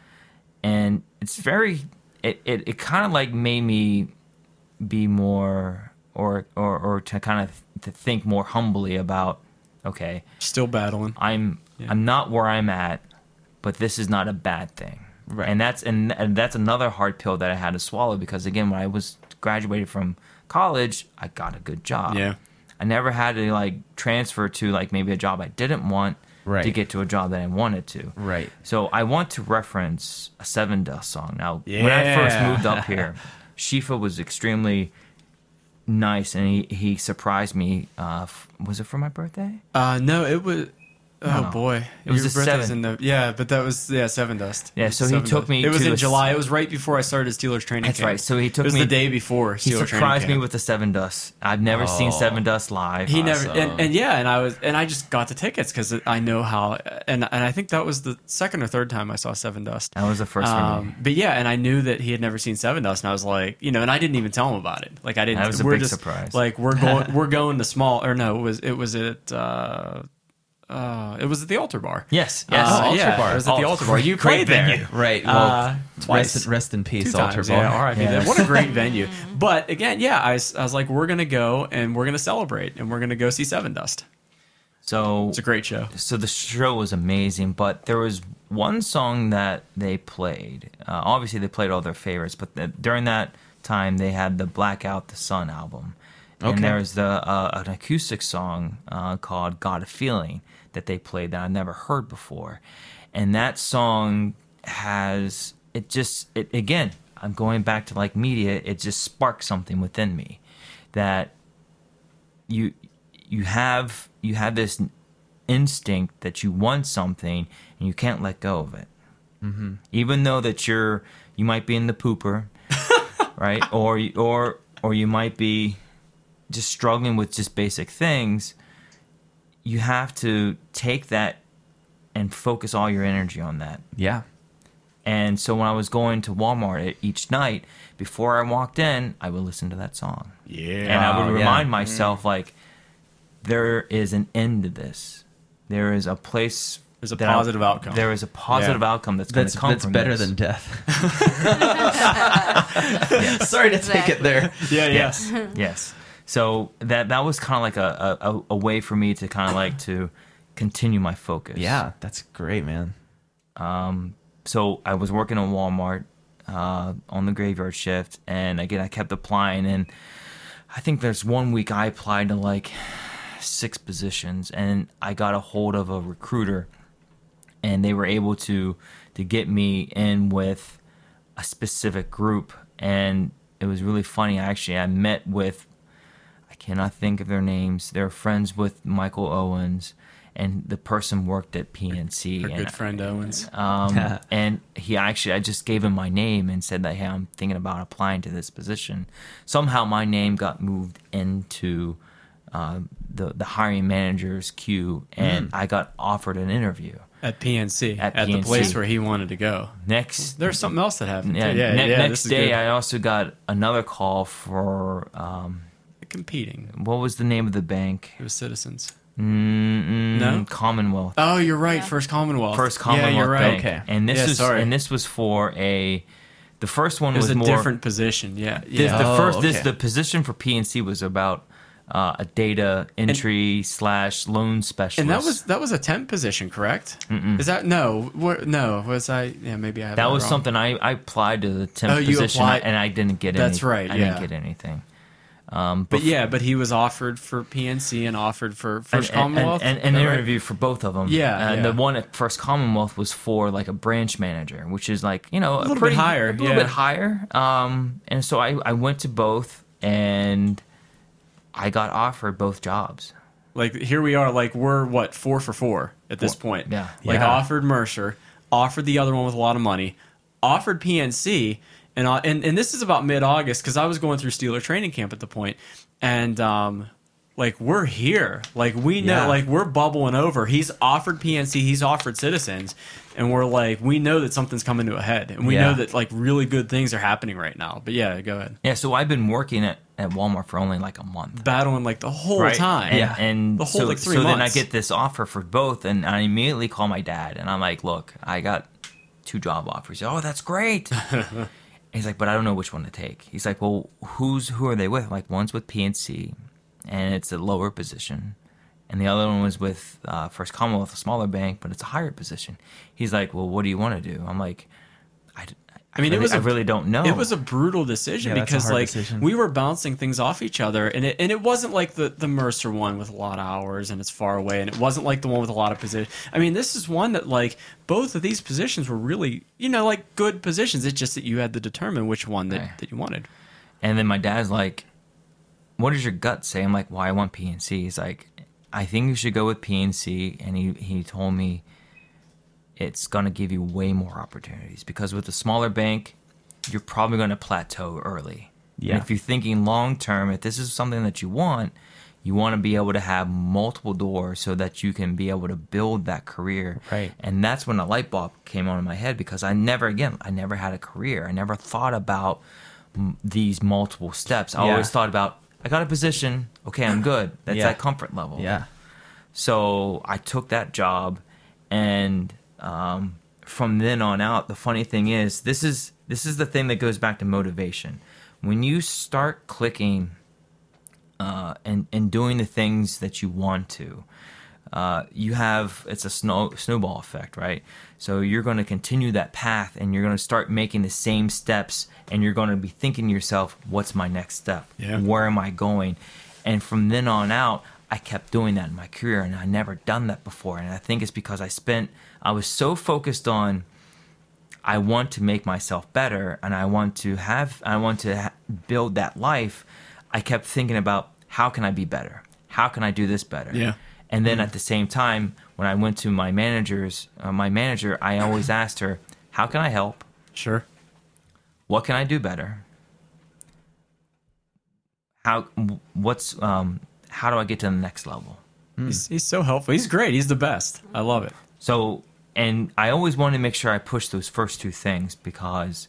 and it's very it it, it kind of like made me be more or or or to kind of to think more humbly about okay Still battling. I'm I'm not where I'm at, but this is not a bad thing. Right. And that's and, and that's another hard pill that I had to swallow because again, when I was graduated from college, I got a good job. Yeah. I never had to like transfer to like maybe a job I didn't want to get to a job that I wanted to. Right. So I want to reference a Sevendust song. Now, when I first moved up [laughs] here, Schifo was extremely nice, and he he surprised me. Uh, f- was it for my birthday? Uh, no, it was. Oh no. boy, It was Your the birthday's in the yeah, but that was yeah Sevendust. Yeah, It was so he took Dust. me It was to in the- July. It was right before I started his Steelers training. That's camp. right. So he took It was me- the day before. He Steelers training surprised me with the Seven Dust. I've never seen Oh. Sevendust live. He never Awesome. and, and yeah, and I was and I just got the tickets because I know how and and I think that was the second or third time I saw Sevendust. that was the first for me. Um, but yeah, and I knew that he had never seen Sevendust, and I was like, you know, and I didn't even tell him about it. Like I didn't. That was a we're big just, surprise. Like we're going, [laughs] we're going to small or no, it was it was at. Uh, uh, it was at the altar bar. Yes, yes. Uh, Altar yeah, Bar. It was at the altar bar. You great played there, venue. Right. Well, Uh, twice. rest, rest in peace, Two Altar times, Bar. yeah. All right, Yeah. what a great [laughs] venue. But again, yeah, I, was- I was like, we're gonna go and we're gonna celebrate and we're gonna go see Sevendust. So It's a great show. so the show was amazing, but there was one song that they played. Uh, obviously, they played all their favorites, but the, during that time, they had the Blackout the Sun album, Okay. and there was the uh, an acoustic song uh, called "Got a Feeling" that they played that I never heard before, and that song has it just it again. I'm going back to like media. It just sparked something within me that you you have you have this instinct that you want something and you can't let go of it. Mm-hmm. Even though that you're you might be in the pooper, [laughs] right? Or you- or or you might be just struggling with just basic things. You have to take that and focus all your energy on that. Yeah. And so when I was going to Walmart each night, before I walked in, I would listen to that song. Yeah. And I would Oh, yeah. remind mm-hmm. myself, like, there is an end to this. There is a place. There's a that I- positive outcome. There is a positive Yeah. outcome that's going That's to come that's from better this. than death. [laughs] [laughs] Sorry to take it there. yeah, yeah. Yes, yes. So that that was kind of like a, a a way for me to kind of like to continue my focus. Yeah, that's great, man. so I was working at Walmart uh, on the graveyard shift, and again I kept applying, and I think there's one week I applied to like six positions, and I got a hold of a recruiter, and they were able to to get me in with a specific group, and it was really funny. Actually, I met with cannot think of their names. They're friends with Michael Owens. And the person worked at PNC. Our and good friend Owens. um, and he actually, I just gave him my name and said that, hey, I'm thinking about applying to this position. Somehow my name got moved into uh, the, the hiring manager's queue, and I got offered an interview. at PNC At at, the place where he wanted to go. Next, There's something else that happened. yeah, yeah, ne- yeah. next day, good. I also got another call for um, competing. what was the name of the bank? It was Citizens. Mm, No? Commonwealth. Oh, you're right. Yeah. First Commonwealth. First Commonwealth Yeah, you're right. Bank. Okay. And this Yeah, was sorry. and this was for a. The first one It was, was, a more different position. Yeah, This, yeah. the Oh, first, this the position for PNC was about uh, a data entry slash loan specialist. and that was that was a temp position, correct? Is that no? What, no, was I? Yeah, maybe I. Have that was wrong. something I, I applied to the temp Oh, position applied- and I didn't get. That's any, right, I yeah. didn't get anything. Um, But yeah, but he was offered for PNC and offered for First and, Commonwealth. and, and, Is and an right? interview for both of them. Yeah, and yeah. the one at First Commonwealth was for like a branch manager, which is like you know a, little bit pretty, higher, a little yeah. bit higher. Um, and so I I went to both and I got offered both jobs. Like here we are. Like we're what four for four at this point. yeah. Like Yeah. offered Mercer, offered the other one with a lot of money, offered PNC, and uh, and and this is about mid August because I was going through Steeler training camp at the point, and um. Like we're here, like we know, Yeah. like we're bubbling over. He's offered PNC, he's offered Citizens, and we're like, we know that something's coming to a head, and we Yeah. know that like really good things are happening right now. But yeah, go ahead. Yeah, so I've been working at, at Walmart for only like a month. Battling like the whole right? time, And, Yeah. and The whole, so, like, three so then I get this offer for both, and I immediately call my dad, and I'm like, "Look, I got two job offers." Oh, that's great. [laughs] He's like, "But I don't know which one to take." He's like, "Well, who's who are they with?" I'm like, one's with PNC, and it's a lower position, and the other one was with uh, First Commonwealth, a smaller bank, but it's a higher position. He's like, "Well, what do you want to do?" I'm like, "I." mean, really, it was I a- really don't know. It was a brutal decision Yeah, because like decision. we were bouncing things off each other, and it and it wasn't like the the Mercer one with a lot of hours and it's far away, and it wasn't like the one with a lot of position. I mean, this is one that like both of these positions were really you know like good positions. It's just that you had to determine which one that, Right. that you wanted. And then my dad's like, what does your gut say? I'm like, well, I want PNC. He's like, I think you should go with PNC. And he, he told me it's going to give you way more opportunities because with a smaller bank, you're probably going to plateau early. Yeah. And if you're thinking long term, if this is something that you want, you want to be able to have multiple doors so that you can be able to build that career. Right. And that's when a light bulb came on in my head because I never, again, I never had a career. I never thought about m- these multiple steps. I Yeah. always thought about, I got a position, okay, I'm good. That's Yeah. that comfort level. Yeah. So I took that job, and um, from then on out, the funny thing is, this is this is the thing that goes back to motivation. When you start clicking uh, and and doing the things that you want to, uh, you have it's a snow snowball effect, right? So you're going to continue that path, and you're going to start making the same steps, and you're going to be thinking to yourself, "What's my next step? Yeah. Where am I going?" And from then on out, I kept doing that in my career, and I never done that before. And I think it's because I spent I was so focused on I want to make myself better, and I want to have I want to ha- build that life. I kept thinking about how can I be better? How can I do this better? Yeah. And then at the same time, when I went to my managers, uh, my manager, I always [clears throat] asked her, "How can I help? Sure. What can I do better? How what's um how do I get to the next level?" He's, he's so helpful. He's great. He's the best. I love it. So, and I always want to make sure I push those first two things because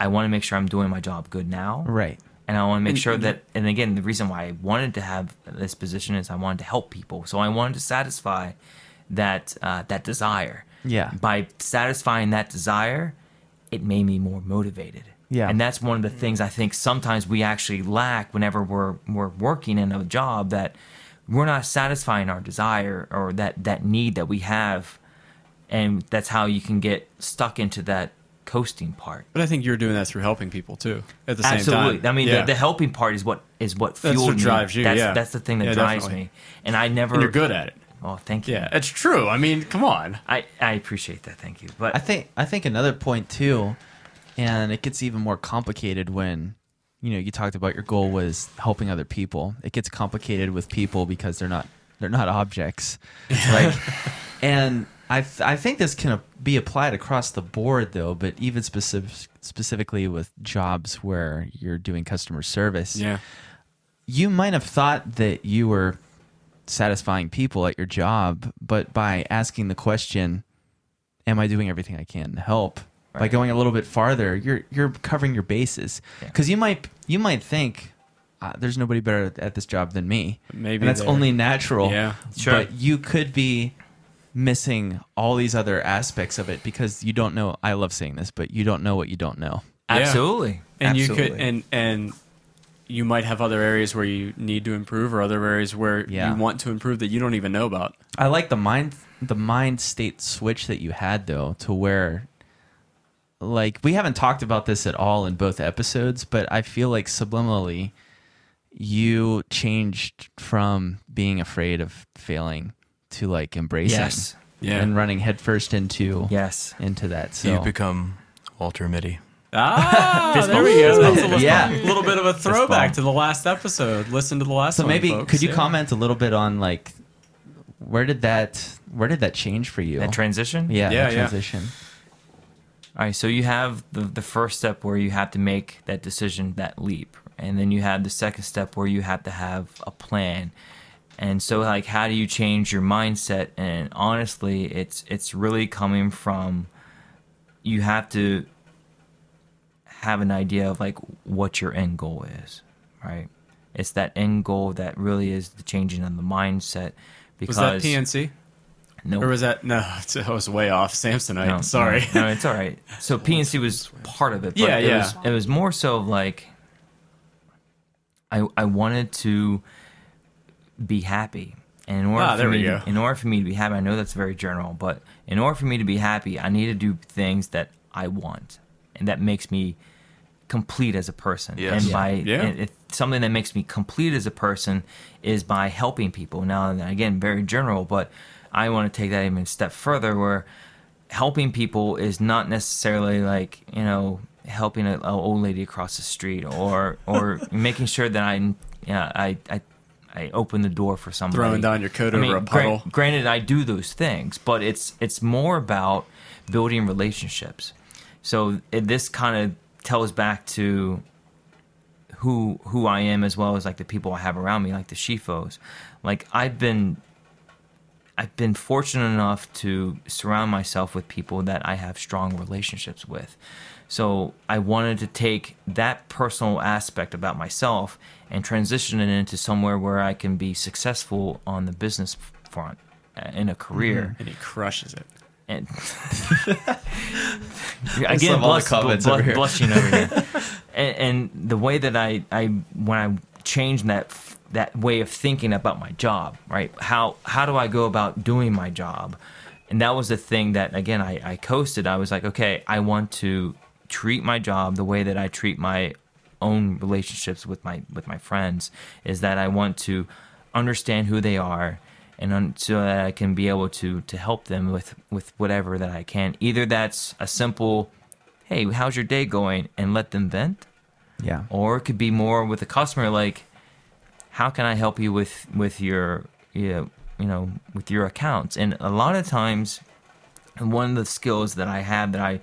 I want to make sure I'm doing my job good now. Right. And I want to make And- sure that, and again, the reason why I wanted to have this position is I wanted to help people. So I wanted to satisfy that uh, that desire. Yeah. By satisfying that desire, it made me more motivated. Yeah. And that's one of the things I think sometimes we actually lack whenever we're we're working in a job that we're not satisfying our desire or that that need that we have, and that's how you can get stuck into that coasting part. But I think you're doing that through helping people too. At the same time, Absolutely. time. I mean, Yeah. the, the helping part is what is what That's what me. drives you, That's, yeah. that's the thing that Yeah, drives definitely. me. And I never. and you're good at it. Oh, thank you. Yeah, it's true. I mean, come on. I, I appreciate that. Thank you. But I think I think another point too, and it gets even more complicated when you know you talked about your goal was helping other people. It gets complicated with people because they're not they're not objects, [laughs] like, and I th- I think this can be applied across the board though, but even specific specifically with jobs where you're doing customer service Yeah. you might have thought that you were satisfying people at your job, but by asking the question, "Am I doing everything I can to help?" By going a little bit farther, you're you're covering your bases Yeah. because you might you might think. Uh, there's nobody better at this job than me. Maybe and that's only natural. Yeah. Sure. But you could be missing all these other aspects of it because you don't know. I love saying this, but you don't know what you don't know. Yeah. absolutely. and absolutely. you could and and you might have other areas where you need to improve or other areas where Yeah. you want to improve that you don't even know about I like the mind the mind state switch that you had though to where like we haven't talked about this at all in both episodes, but I feel like subliminally you changed from being afraid of failing to like embracing Yes. Yeah. and running headfirst into Yes. into that. So You've become Walter Mitty. ah [laughs] there we go Fist That's a little, Yeah. little bit of a throwback to the last episode listen to the last episode. so one maybe folks. could you Yeah. comment a little bit on like where did that where did that change for you? That transition? yeah, Yeah, that yeah. transition. All right, so you have the, the first step where you have to make that decision, that leap. And then you have the second step where you have to have a plan. And so like how do you change your mindset? And honestly, it's it's really coming from you have to have an idea of like what your end goal is, right? It's that end goal that really is the changing of the mindset was that PNC no, or was that no I was way off Samsonite no, sorry No, no, it's all right. So [laughs] PNC was part of it. But Yeah, it yeah. Was, it was more so like I I wanted to be happy. And in order Ah, for there we me go. in order for me to be happy, I know that's very general, but in order for me to be happy, I need to do things that I want and that makes me complete as a person. Yes. And by Yeah. and it, something that makes me complete as a person is by helping people. Now, again, very general, but I want to take that even a step further where helping people is not necessarily like, you know, helping an old lady across the street or or [laughs] making sure that I'm yeah, I I I open the door for somebody Throwing down your coat I over mean, a gran- puddle. granted, I do those things, but it's it's more about building relationships. So it, this kind of tells back to who who I am as well as like the people I have around me, like the Schifos. Like I've been I've been fortunate enough to surround myself with people that I have strong relationships with. So I wanted to take that personal aspect about myself and transition it into somewhere where I can be successful on the business front uh, in a career. and he crushes it. And [laughs] [laughs] again, all the blush, comments blu- over here. blushing over here. [laughs] and, and the way that I, I when I changed that that way of thinking about my job, right? How how do I go about doing my job? And that was the thing that again I, I coasted. I was like, okay, I want to treat my job the way that I treat my own relationships with my with my friends. Is that I want to understand who they are and un- so that I can be able to to help them with with whatever that I can. Either that's a simple, "Hey, how's your day going?" and let them vent, Yeah. or it could be more with a customer like, "How can I help you with with your you know, you know with your accounts?" And a lot of times, one of the skills that I have that I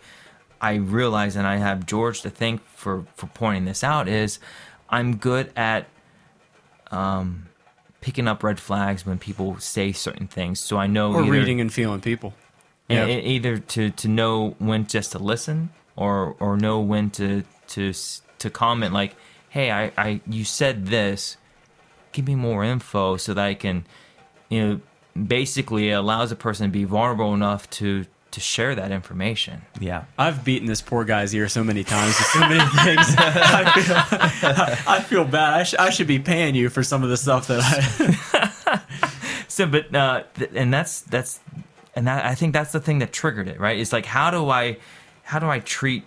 I realize, and I have George to thank for for pointing this out, is I'm good at um, picking up red flags when people say certain things. So I know Or either, reading and feeling people. Yeah. e- either to to know when just to listen, or or know when to to to comment like, hey, I, I you said this, give me more info so that I can, you know, basically it allows a person to be vulnerable enough to to share that information. Yeah. I've beaten this poor guy's ear so many times with so many [laughs] things. I feel, I feel bad. I, sh- I should be paying you for some of the stuff that I. [laughs] So, but uh, th- and that's that's and that, I think that's the thing that triggered it, right? It's like how do I how do I treat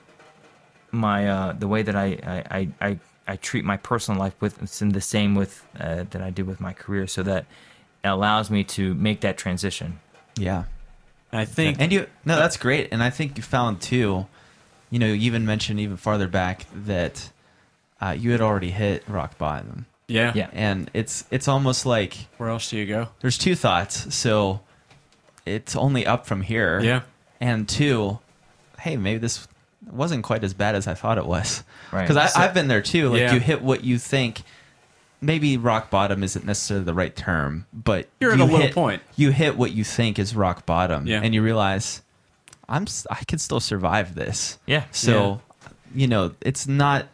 my uh, the way that I I, I, I I treat my personal life with it's in the same with uh, that I did with my career, so that it allows me to make that transition. Yeah. I think And you no, that's great. And I think you found too, you know, you even mentioned even farther back that uh, you had already hit rock bottom. yeah. Yeah. And it's it's almost like Where else do you go? there's two thoughts. So it's only up from here. Yeah. And two, hey, maybe this wasn't quite as bad as I thought it was. Right. Because So- I've been there too. Like Yeah. you hit what you think. Maybe rock bottom isn't necessarily the right term, but You're at you a low hit- point. You hit what you think is rock bottom, Yeah. and you realize I'm s- I can still survive this. Yeah. So, you know, it's not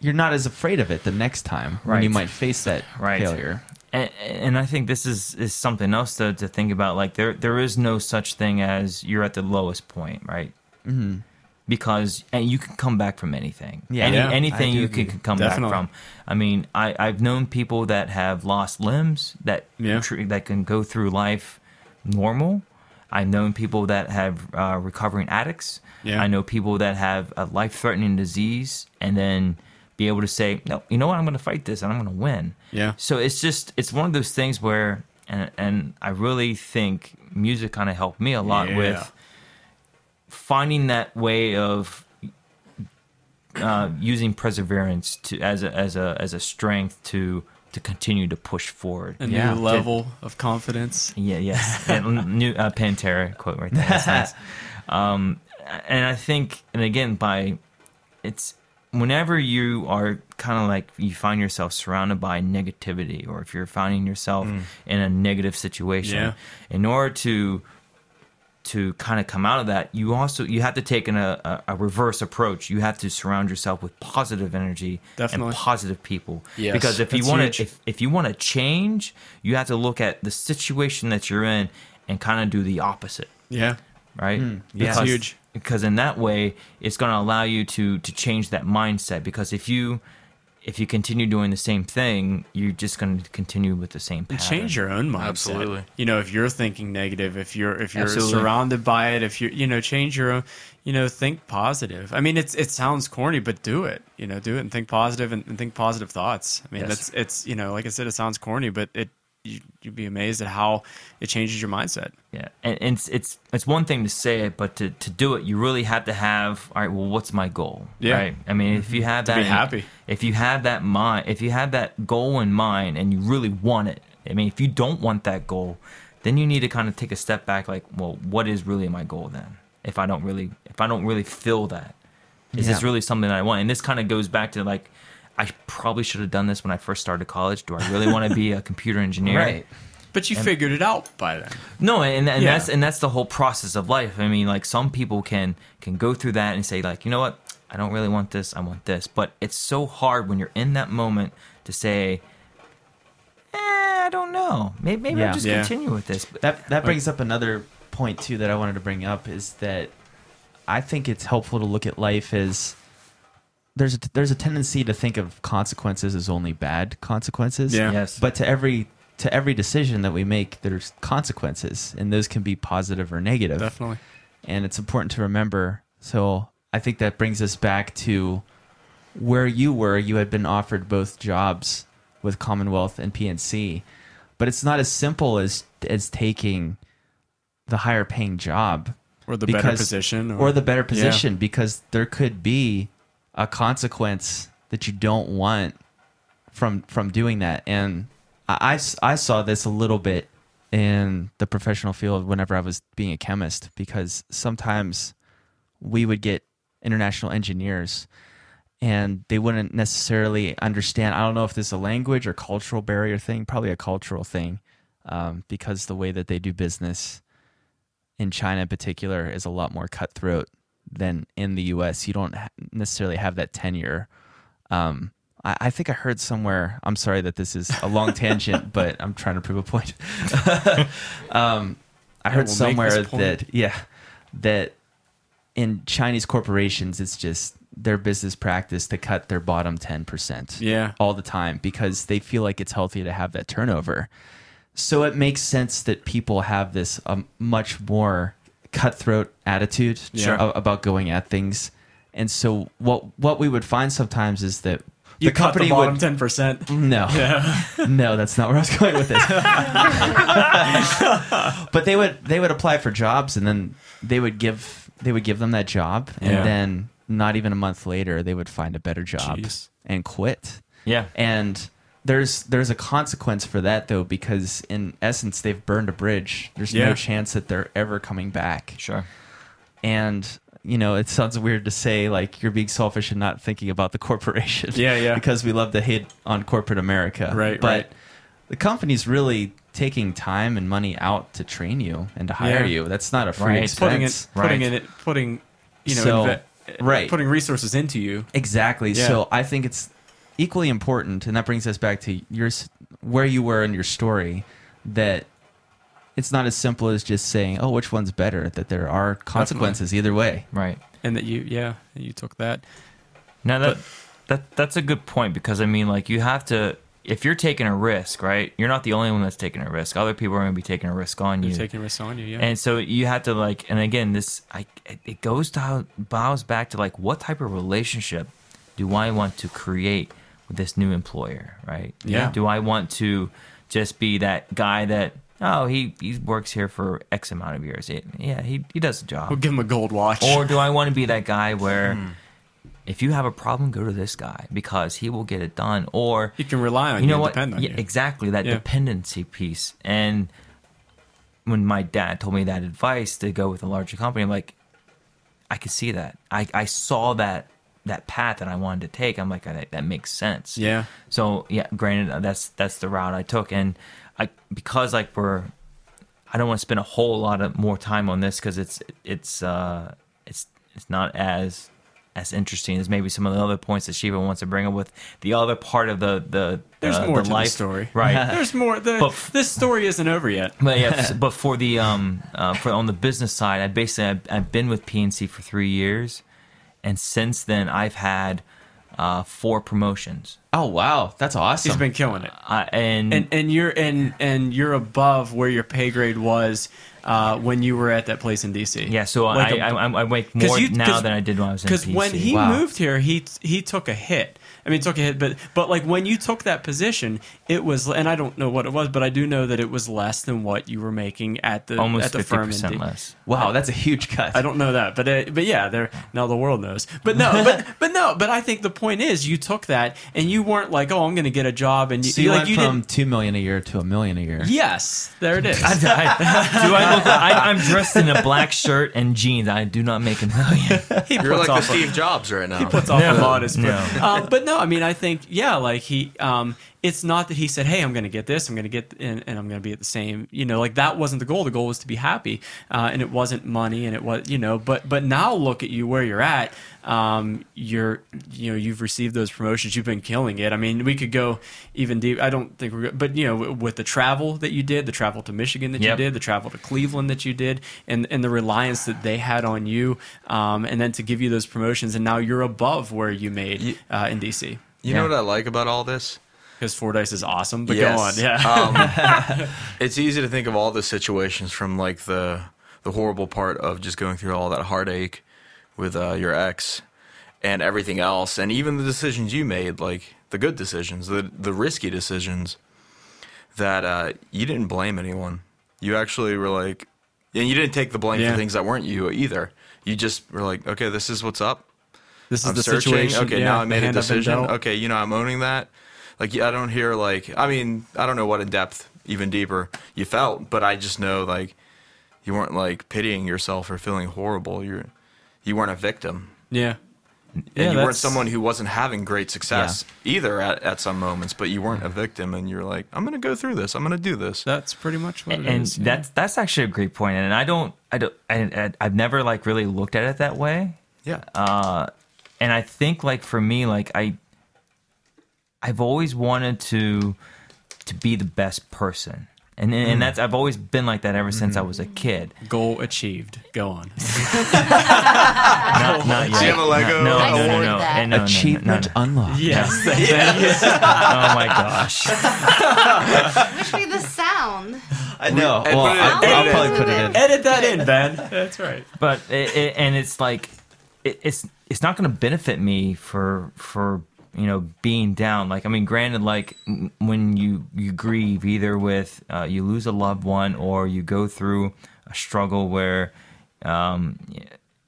you're not as afraid of it the next time when you might face that Right. failure. and, and I think this is, is something else to, to think about. Like there there is no such thing as you're at the lowest point, right? Mm-hmm. Because and you can come back from anything. Yeah. Any, Yeah, anything you can, agree. can come Definitely. back from. I mean, I I've known people that have lost limbs that Yeah. tr- that can go through life normal. I've known people that have uh, recovering addicts. Yeah. I know people that have a life threatening disease and then be able to say, no, you know what, I'm going to fight this and I'm going to win. Yeah. So it's just it's one of those things where and and I really think music kind of helped me a lot Yeah. with finding that way of uh, using perseverance to as a as a as a strength to to continue to push forward. A Yeah. new level of confidence. Yeah, yes. [laughs] and new uh, Pantera quote right there. That's nice. [laughs] Um, and I think, and again, by it's whenever you are kind of like you find yourself surrounded by negativity, or if you're finding yourself in a negative situation, Yeah. in order to to kind of come out of that, you also you have to take an, a, a reverse approach. You have to surround yourself with positive energy Definitely. and positive people. Yes, because if you want to, if, if you want to change, you have to look at the situation that you're in and kind of do the opposite, Yeah. right? Hmm. yeah. That's Because- huge. Because in that way, it's going to allow you to to change that mindset. Because if you if you continue doing the same thing, you're just going to continue with the same And change your own mindset. Absolutely. You know, if you're thinking negative, if you're if you're Absolutely. surrounded by it, if you're you know, change your own you know, think positive. I mean it's it sounds corny, but do it. You know, do it and think positive and, and think positive thoughts. I mean Yes. that's it's you know, like I said, it sounds corny, but it you, you'd be amazed at how it changes your mindset. Yeah, and it's it's it's one thing to say it, but to, to do it, you really have to have. All right, well, what's my goal? Yeah. Right. I mean, if you have that, be happy. If you have that mind, if you have that goal in mind, and you really want it. I mean, if you don't want that goal, then you need to kind of take a step back. Like, well, what is really my goal then? If I don't really, if I don't really feel that, is this really something that I want? And this kind of goes back to like, I probably should have done this when I first started college. Do I really want to be a computer engineer? Right. But you figured it out by then. No, and, and Yeah. that's and that's the whole process of life. I mean, like some people can can go through that and say like, you know what, I don't really want this. I want this. But it's so hard when you're in that moment to say, eh, I don't know. Maybe maybe Yeah. I'll just Yeah. continue with this. But That that brings up another point too that I wanted to bring up is that I think it's helpful to look at life as there's a, there's a tendency to think of consequences as only bad consequences. Yeah. yes, But to every to every decision that we make, there's consequences, and those can be positive or negative. Definitely. and it's important to remember. So I think that brings us back to where you were. You had been offered both jobs with Commonwealth and PNC, but it's not as simple as as taking the higher paying job Or the better position. or, the better Yeah. position because there could be a consequence that you don't want from from doing that and I I saw this a little bit in the professional field whenever I was being a chemist because sometimes we would get international engineers and they wouldn't necessarily understand. I don't know if this is a language or cultural barrier thing, probably a cultural thing, um, because the way that they do business in China in particular is a lot more cutthroat than in the U.S. You don't necessarily have that tenure. Um, I, I think I heard somewhere. I'm sorry that this is a long [laughs] tangent, but I'm trying to prove a point. [laughs] um, I heard we'll somewhere that yeah, that in Chinese corporations, it's just their business practice to cut their bottom ten percent Yeah. all the time because they feel like it's healthy to have that turnover. So it makes sense that people have this um, much more cutthroat attitude a- about going at things. And so what what we would find sometimes is that You the company the bottom would ten percent. no, [laughs] [laughs] no, that's not where I was going with this. [laughs] but they would they would apply for jobs, and then they would give they would give them that job, and Yeah. then not even a month later, they would find a better job Jeez. and quit. yeah, And there's there's a consequence for that though, because in essence they've burned a bridge. There's Yeah. no chance that they're ever coming back. sure. And you know, it sounds weird to say like you're being selfish and not thinking about the [laughs] corporation. Yeah, yeah. because we love to hate on corporate America. Right, But right. the company's really taking time and money out to train you and to hire Yeah. you. That's not a free Right. expense. Putting it, putting Right. it, putting, you know, So, inve- right. putting resources into you. Exactly. Yeah. So I think it's equally important, and that brings us back to your where you were in your story. That it's not as simple as just saying, "Oh, which one's better?" That there are consequences either way. Right. And that you, yeah, you took that. Now that that that's a good point because I mean, like you have to. If you're taking a risk, right? You're not the only one that's taking a risk. Other people are going to be taking a risk on You're you. taking risks on you. Yeah. And so you have to like, and again, this I it- it goes to how bows back to like what type of relationship do I want to create with this new employer, right? Yeah. Do I want to just be that guy that oh he he works here for X amount of years? It- yeah, he he does the job. we'll give him a gold watch. Or do I want to be that guy [laughs] where Hmm. if you have a problem, go to this guy because he will get it done? Or you can rely on you know what? depend on yeah, you. exactly that Yeah. dependency piece. And when my dad told me that advice to go with a larger company, I'm like, I could see that. I, I saw that that path that I wanted to take. I'm like, that, that makes sense. Yeah. So yeah, granted, uh, that's that's the route I took, and I because like we're, I don't want to spend a whole lot of more time on this because it's it's uh it's it's not as as interesting as maybe some of the other points that Schifo wants to bring up with the other part of the the There's uh, more the to the life story. [laughs] right? [laughs] There's more. The, f- this story isn't over yet. [laughs] But yeah, but for the um uh, for on the business side, I basically I've, I've been with PNC for three years, and since then I've had uh, four promotions. Oh wow, that's awesome. He's been killing it. Uh, and, And and you're and and you're above where your pay grade was uh, when you were at that place in DC. yeah, so Like I, a- I I I make 'Cause more you- now 'cause- than I did when I was in DC. Because when he Wow. moved here, he he took a hit, I mean, it took a hit, but but like when you took that position, it was, and I don't know what it was, but I do know that it was less than what you were making at the Almost at the fifty firm. in less. Wow, that's a huge cut. I don't know that, but uh, but yeah, there now the world knows. But no, but [laughs] but no, but I think the point is you took that and you weren't like, oh, I'm going to get a job, and you, So you like went you from didn't. two million a year to a million a year. Yes, there it is. [laughs] I, I- [laughs] do I look? I, I'm dressed in a black shirt and jeans. I do not make a million. he You're like puts the off a- Steve Jobs right now. He puts off No, a modest. no. But, um, but no, I mean, I think yeah, like he, um, it's not that he said, "Hey, I'm going to get this, I'm going to get, and, and I'm going to be at the same." You know, like that wasn't the goal. The goal was to be happy, uh, and it wasn't money, and it was, you know. But but now look at you where you're at. Um, you're, you know, you've received those promotions. You've been killing it. I mean, we could go even deep. I don't think we're, but you know, with the travel that you did, the travel to Michigan that Yep. you did, the travel to Cleveland that you did, and and the reliance that they had on you, um, and then to give you those promotions, and now you're above where you made uh, in DC You Yeah. know what I like about all this? Because Fordyce is awesome. But Yes. go on, yeah. Um, [laughs] it's easy to think of all the situations from like the the horrible part of just going through all that heartache with uh, your ex and everything else, and even the decisions you made, like the good decisions, the the risky decisions, that uh, you didn't blame anyone. You actually were like, and you didn't take the blame Yeah. for things that weren't you either. You just were like, okay, this is what's up. this is I'm the searching. situation. Okay, yeah, now I made a hand I've been decision. Okay, you know I'm owning that. Like yeah, I don't hear like I mean I don't know what in depth even deeper you felt, but I just know like you weren't like pitying yourself or feeling horrible. You're you weren't a victim, Yeah, and Yeah, you weren't someone who wasn't having great success either at, at some moments. But you weren't a victim, and you're like I'm gonna go through this. I'm gonna do this. that's pretty much what it and is. yeah. that's that's actually a great point. And I don't, I don't, I, I, I've never like really looked at it that way. Yeah, Uh, and I think like for me, like I, I've always wanted to, to be the best person. And, Mm. and that's I've always been like that ever since I was a kid. goal achieved. Go on. [laughs] Not, not yet. you have a Lego No, I no, no, said no, that. And no, no, no, no, Achievement no. unlocked. [laughs] yes. Oh my gosh. [laughs] Wish me the sound. I know. And Well, put it in- I'll, edit I'll it. probably put it in. Edit that in, Ben. That's right. but it, it, and it's like it, it's it's not going to benefit me for for you know being down like i mean granted like when you you grieve either with uh, you lose a loved one or you go through a struggle where um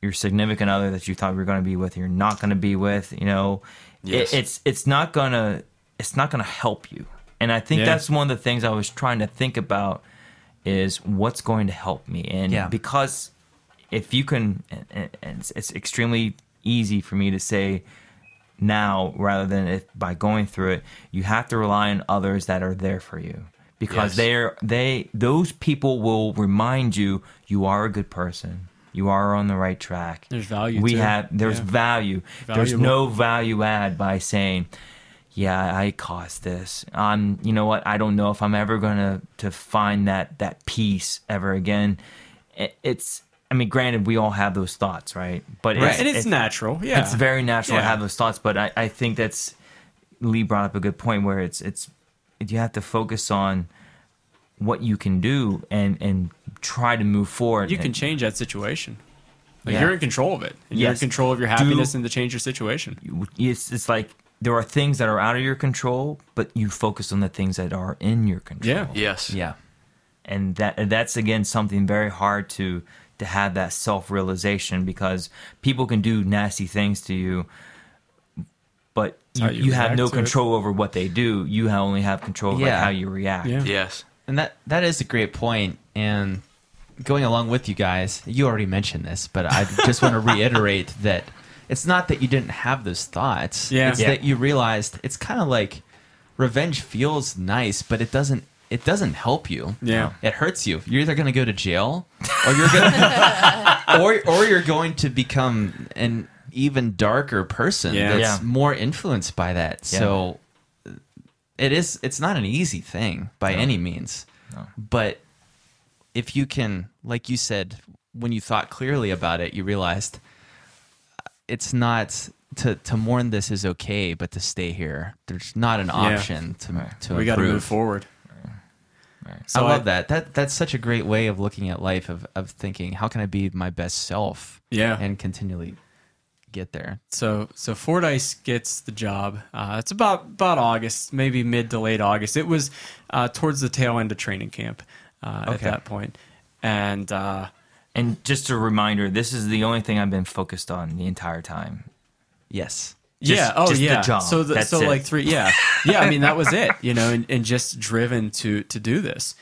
your significant other that you thought you were going to be with you're not going to be with you know Yes. it, it's it's not going to it's not going to help you and i think Yeah. that's one of the things i was trying to think about is what's going to help me and Yeah. because if you can and, and it's, it's extremely easy for me to say now rather than if by going through it you have to rely on others that are there for you. Because Yes. they're they those people will remind you you are a good person. You are on the right track. There's value we have there's Yeah. value. There's no value add by saying yeah i caused this. I'm you know what? I don't know if i'm ever gonna to find that that peace ever again. It- it's i mean granted we all have those thoughts right but Right. and it's, natural. Yeah. it's very natural to have those thoughts but I, I think that's lee brought up a good point where it's it's you have to focus on what you can do and and try to move forward you can And- change that situation. Like Yeah. You're in control of it. And You're in Yes. control of your Do- happiness and to change your situation. it's it's like there are things that are out of your control, but you focus on the things that are in your control. Yeah. yes, Yeah. and that that's again something very hard to to have that self realization because people can do nasty things to you, but you, you you, have no to it. control over what they do. You only have control over Yeah. how you react. Yeah. yes. And that that is a great point. And going along with you guys, you already mentioned this, but I [laughs] just want to reiterate that it's not that you didn't have those thoughts. Yeah. It's Yeah. that you realized it's kind of like revenge feels nice, but it doesn't it doesn't help you. Yeah. It hurts you. You're either going to go to jail or you're going [laughs] to or or you're going to become an even darker person Yeah. that's Yeah. more influenced by that. So it is it's not an easy thing by any means. But if you can like you said when you thought clearly about it, you realized uh, it's not to to mourn this is okay, but to stay here. There's not an option to to we got to move forward. I love that. That that's such a great way of looking at life of of thinking, how can I be my best self? Yeah. And continually get there. so so Fordyce gets the job. Uh, it's about about August, maybe mid to late August. It was uh, towards the tail end of training camp uh, at Okay. that point, and uh, And just a reminder, this is the only thing I've been focused on the entire time. Yes. Just- yeah, oh the yeah. job. So the, so it. like three, yeah, [laughs] yeah. I mean that was it, you know, and, and just driven to to do this.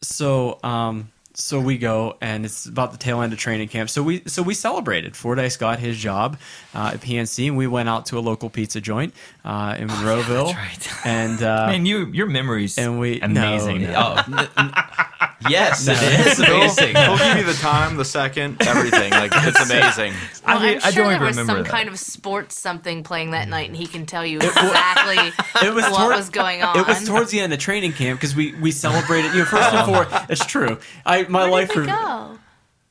So um, so we go, and it's about the tail end of training camp. So we so we celebrated. Fordyce got his job uh, at PNC, and we went out to a local pizza joint uh, in Monroeville, right. and uh, Man, you your memories and we- amazing. no, Oh, n- n- yes, it is amazing. he'll give you the time, the second, everything. Like it's [laughs] amazing. I Well, re- I'm I sure don't there was remember some that. kind of sports something playing that night, and he can tell you exactly [laughs] it was what toward- was going on. It was towards the end of training camp because we we celebrated. You know, first and foremost, it's true. I my Where life. did we re- go?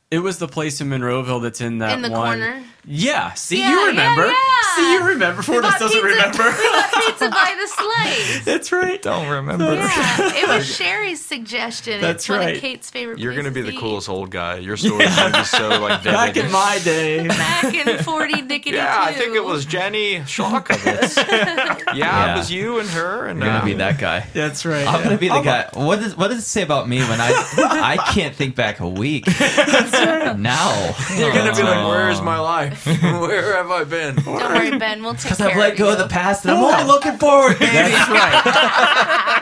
It was the place in Monroeville that's in that In the one. corner? Yeah. See, Yeah, you remember. yeah. See, you remember. Fordyce Bought doesn't pizza- remember. We got [laughs] pizza by the slice. That's right. Don't remember. Yeah, it was [laughs] Sherry's suggestion. That's it's one right. of Kate's favorite. You're gonna be places the to coolest old guy. Your story's gonna be so like [laughs] vivid. Back in my day. Back in forty dickety yeah, I think it was Jenny Schlockovitz. yeah, Yeah. it was you and her, and You're gonna be um, that guy. That's right. I'm gonna be the guy. What does what does it say about me when I I can't think back a week? Now You're gonna be like, "Where's my life? [laughs] Where have I been?" Don't worry, Ben. We'll take because care I've let of go you. of the past and I'm only looking forward, baby. That's [laughs] right.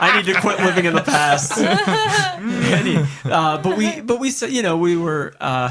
I need to quit living in the past. [laughs] Any- uh, but we, but we said, you know, we were uh,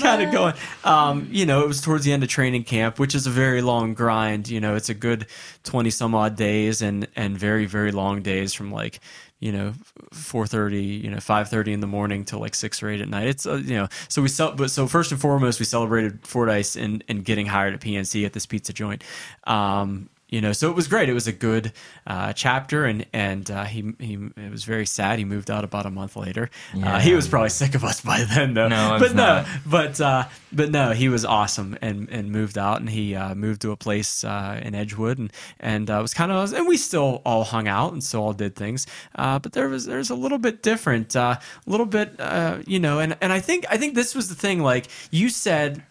kind of going. Um, you know, it was towards the end of training camp, which is a very long grind. You know, it's a good twenty some odd days, and and very very long days from like you know, four thirty, you know, five thirty in the morning till like six or eight at night. It's uh, you know, so we cel- but so first and foremost, we celebrated Fordyce and and getting hired at PNC at this pizza joint. Um, you know, so it was great. It was a good uh, chapter, and and uh, he he it was very sad. He moved out about a month later. Uh, he was probably sick of us [laughs] by then, though. No, but no, not. but uh, but no, he was awesome and and moved out, and he uh, moved to a place uh, in Edgewood, and and uh, was kind of and we still all hung out and still all did things, uh, but there was there's a little bit different, uh, a little bit, uh, you know, and and I think I think this was the thing. Like you said,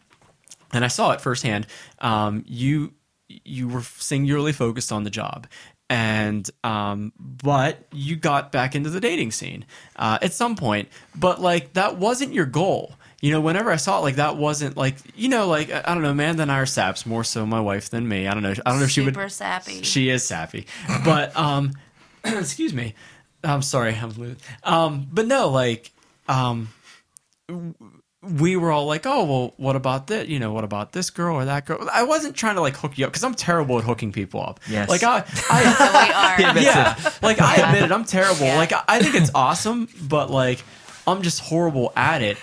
and I saw it firsthand. Um, you you were singularly focused on the job, and um, but you got back into the dating scene uh, at some point. But like that wasn't your goal. You know, whenever I saw it, like that wasn't like you know, like I don't know, Amanda and I are saps more so my wife than me. I don't know. I don't know if she would. Super sappy. She is sappy, but um, [clears throat] excuse me. I'm sorry. I'm um, but no, like um, we were all like, oh well, what about this? You know, what about this girl or that girl? I wasn't trying to like hook you up because I'm terrible at hooking people up. Yes. like I, [laughs] I we are. yeah, like I admit it, I'm terrible. Yeah. Like I- I think it's awesome, but like I'm just horrible at it.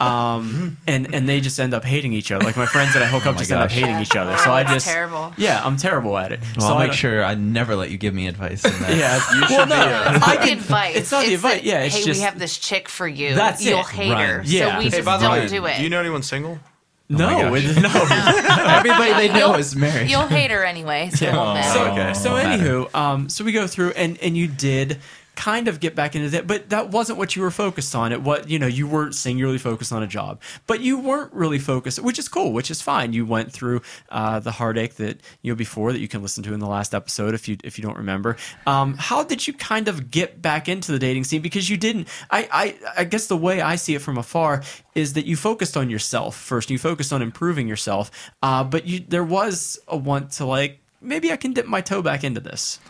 Um, and and they just end up hating each other. Like my friends that I hook up just end up gosh. hating each other. So I just terrible. Yeah, I'm terrible at it. Well, so I'll I make don't- sure I never let you give me advice. In that. [laughs] Yeah, You well, should no, be It's I not the advice. It's not the advice. Yeah, it's hey, just we have this chick for you. That's You'll it. hate her. Right. Yeah. So we Hey, just by the don't way, do it. do you know anyone single? no, gosh. it, no. [laughs] [laughs] Everybody they know is married. You'll hate her anyway. So it won't matter. So, okay. so Won't matter. anywho, um, so we go through and and you did kind of get back into that, but that wasn't what you were focused on. It what you know you weren't singularly focused on a job, but you weren't really focused, which is cool, which is fine. You went through uh, the heartache that you know before that you can listen to in the last episode if you if you don't remember. Um, how did you kind of get back into the dating scene? Because you didn't. I I I guess the way I see it from afar is that you focused on yourself first. You focused on improving yourself, uh, but you there was a want to like maybe I can dip my toe back into this.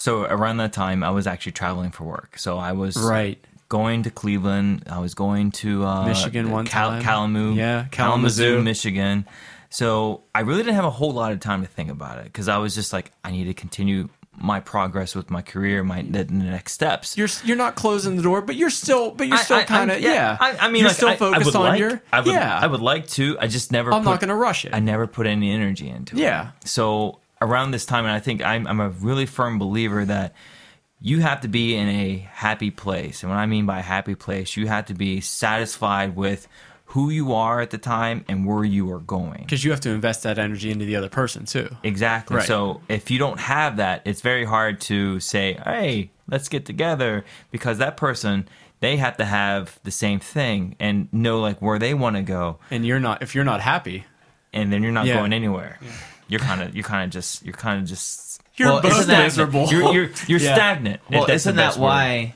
So around that time, I was actually traveling for work. So I was Right. going to Cleveland. I was going to uh, Michigan one Cal- time. Kalamazoo, Yeah, Kalamazoo, Kalamazoo. Michigan. So I really didn't have a whole lot of time to think about it because I was just like, I need to continue my progress with my career, my the, the next steps. You're you're not closing the door, but you're still but you're still kind of I'm- yeah. I, I mean, you're like, still focused would on like- your I would, yeah. I would like to. I just never. I'm put, not going to rush it. I never put any energy into it. Yeah. So around this time, and I think I'm, I'm a really firm believer that you have to be in a happy place. And what I mean by happy place, you have to be satisfied with who you are at the time and where you are going. because you have to invest that energy into the other person too. Exactly. Right. So if you don't have that, it's very hard to say, "Hey, let's get together," because that person they have to have the same thing and know like where they want to go, And you're not if you're not happy, and then you're not Yeah. going anywhere. You're kind of you're kind of just you're kind of just you're Well, both isn't that- miserable. you're you're, you're Yeah. stagnant. Well, That's isn't that best word. why?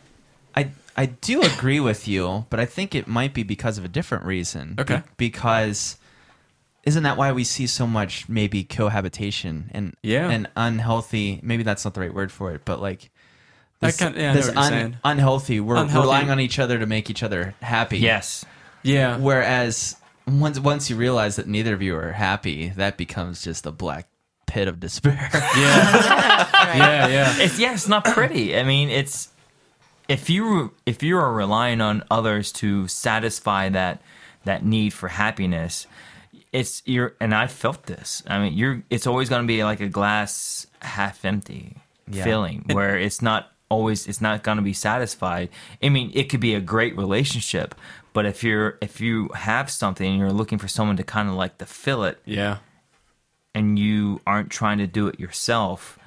I I do agree with you, but I think it might be because of a different reason. Okay. Be- because isn't that why we see so much maybe cohabitation and Yeah. and unhealthy? Maybe that's not the right word for it, but like. I This, kinda- yeah, this what you're unhealthy. We're Unhealthy. relying on each other to make each other happy. Yes. yeah. Whereas once once you realize that neither of you are happy, that becomes just a black pit of despair. [laughs] Yeah. [laughs] yeah, yeah. It's yeah, it's not pretty. I mean, it's if you if you are relying on others to satisfy that that need for happiness, it's you're and I felt this. I mean, you're it's always going to be like a glass half empty Yeah. feeling where it's not always it's not going to be satisfied. I mean, it could be a great relationship, but if you're if you have something and you're looking for someone to kind of like to fill it Yeah. and you aren't trying to do it yourself,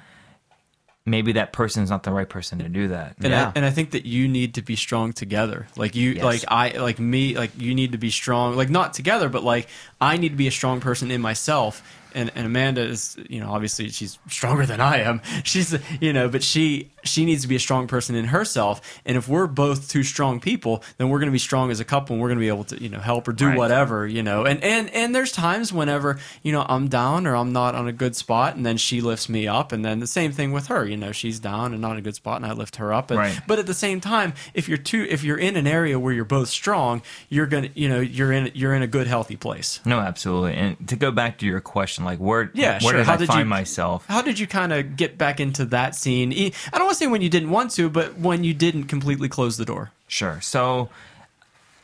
maybe that person is not the right person to do that. And Yeah. I, and I think that you need to be strong together. Like you, Yes. like I, like me, like you need to be strong. Like not together, but like I need to be a strong person in myself. And, and Amanda is, you know, obviously she's stronger than I am. [laughs] She's, you know, but she she needs to be a strong person in herself. And if we're both two strong people, then we're going to be strong as a couple, and we're going to be able to, you know, help or do Right. whatever, you know. And and and there's times whenever you know I'm down or I'm not on a good spot, and then she lifts me up, and then the same thing with her. You know, she's down and not in a good spot, and I lift her up. And, Right. But at the same time, if you're two, if you're in an area where you're both strong, you're gonna, you know, you're in you're in a good healthy place. No, absolutely. And to go back to your question, like where, Yeah, where sure. did How I did find you- myself? How did you kind of get back into that scene? I don't want to say when you didn't want to, but when you didn't completely close the door. Sure. So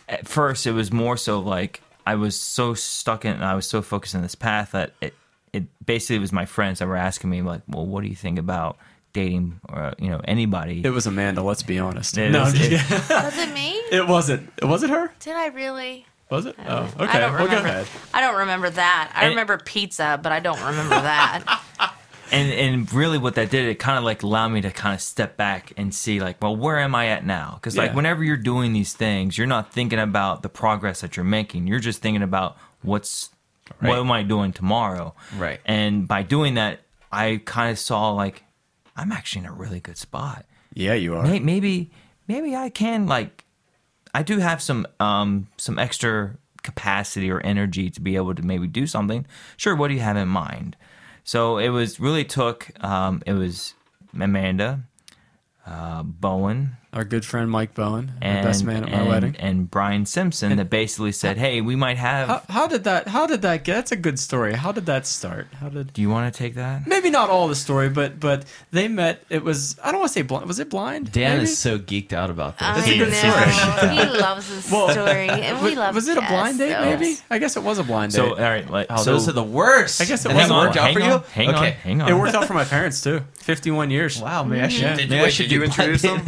at first, it was more so like I was so stuck in, I was so focused on this path that it, it basically was my friends that were asking me like, well, what do you think about dating or you know anybody? It was Amanda. Let's be honest. It no, is- I'm just it- [laughs] Was it me? it wasn't. Was it her? Did I really? Was it? Oh, okay. I don't well, go remember. ahead. I don't remember that. I And- remember pizza, but I don't remember that. [laughs] and and really what that did it kind of like allowed me to kind of step back and see like well where am i at now? Because like Yeah. whenever you're doing these things you're not thinking about the progress that you're making. You're just thinking about what's what am i doing tomorrow? Right. and by doing that i kind of saw like i'm actually in a really good spot. Yeah, you are. May- maybe maybe i can like i do have some um some extra capacity or energy to be able to maybe do something. Sure what do you have in mind so it was really took um it was amanda uh bowen Our good friend Mike Bowen, and the best man at my and, wedding. and brian simpson that basically [laughs] said hey we might have How, how did that? How did that get? That's a good story. How did that start? How did? do you want to take that Maybe not all the story, but but they met. It was I don't want to say blind. Was it blind? Dan maybe? is so geeked out about this. I That's a good story. He loves this Well, [laughs] story, and we Was, love. [laughs] was it a blind date? so- Maybe. I guess it was a blind date. so all right like, Oh, so those are the worst. I guess it was that worked out for on, you. hang on hang on it worked out for my parents too. Fifty-one years. Wow, maybe I should. Yeah. Did, maybe I should you do introduce them?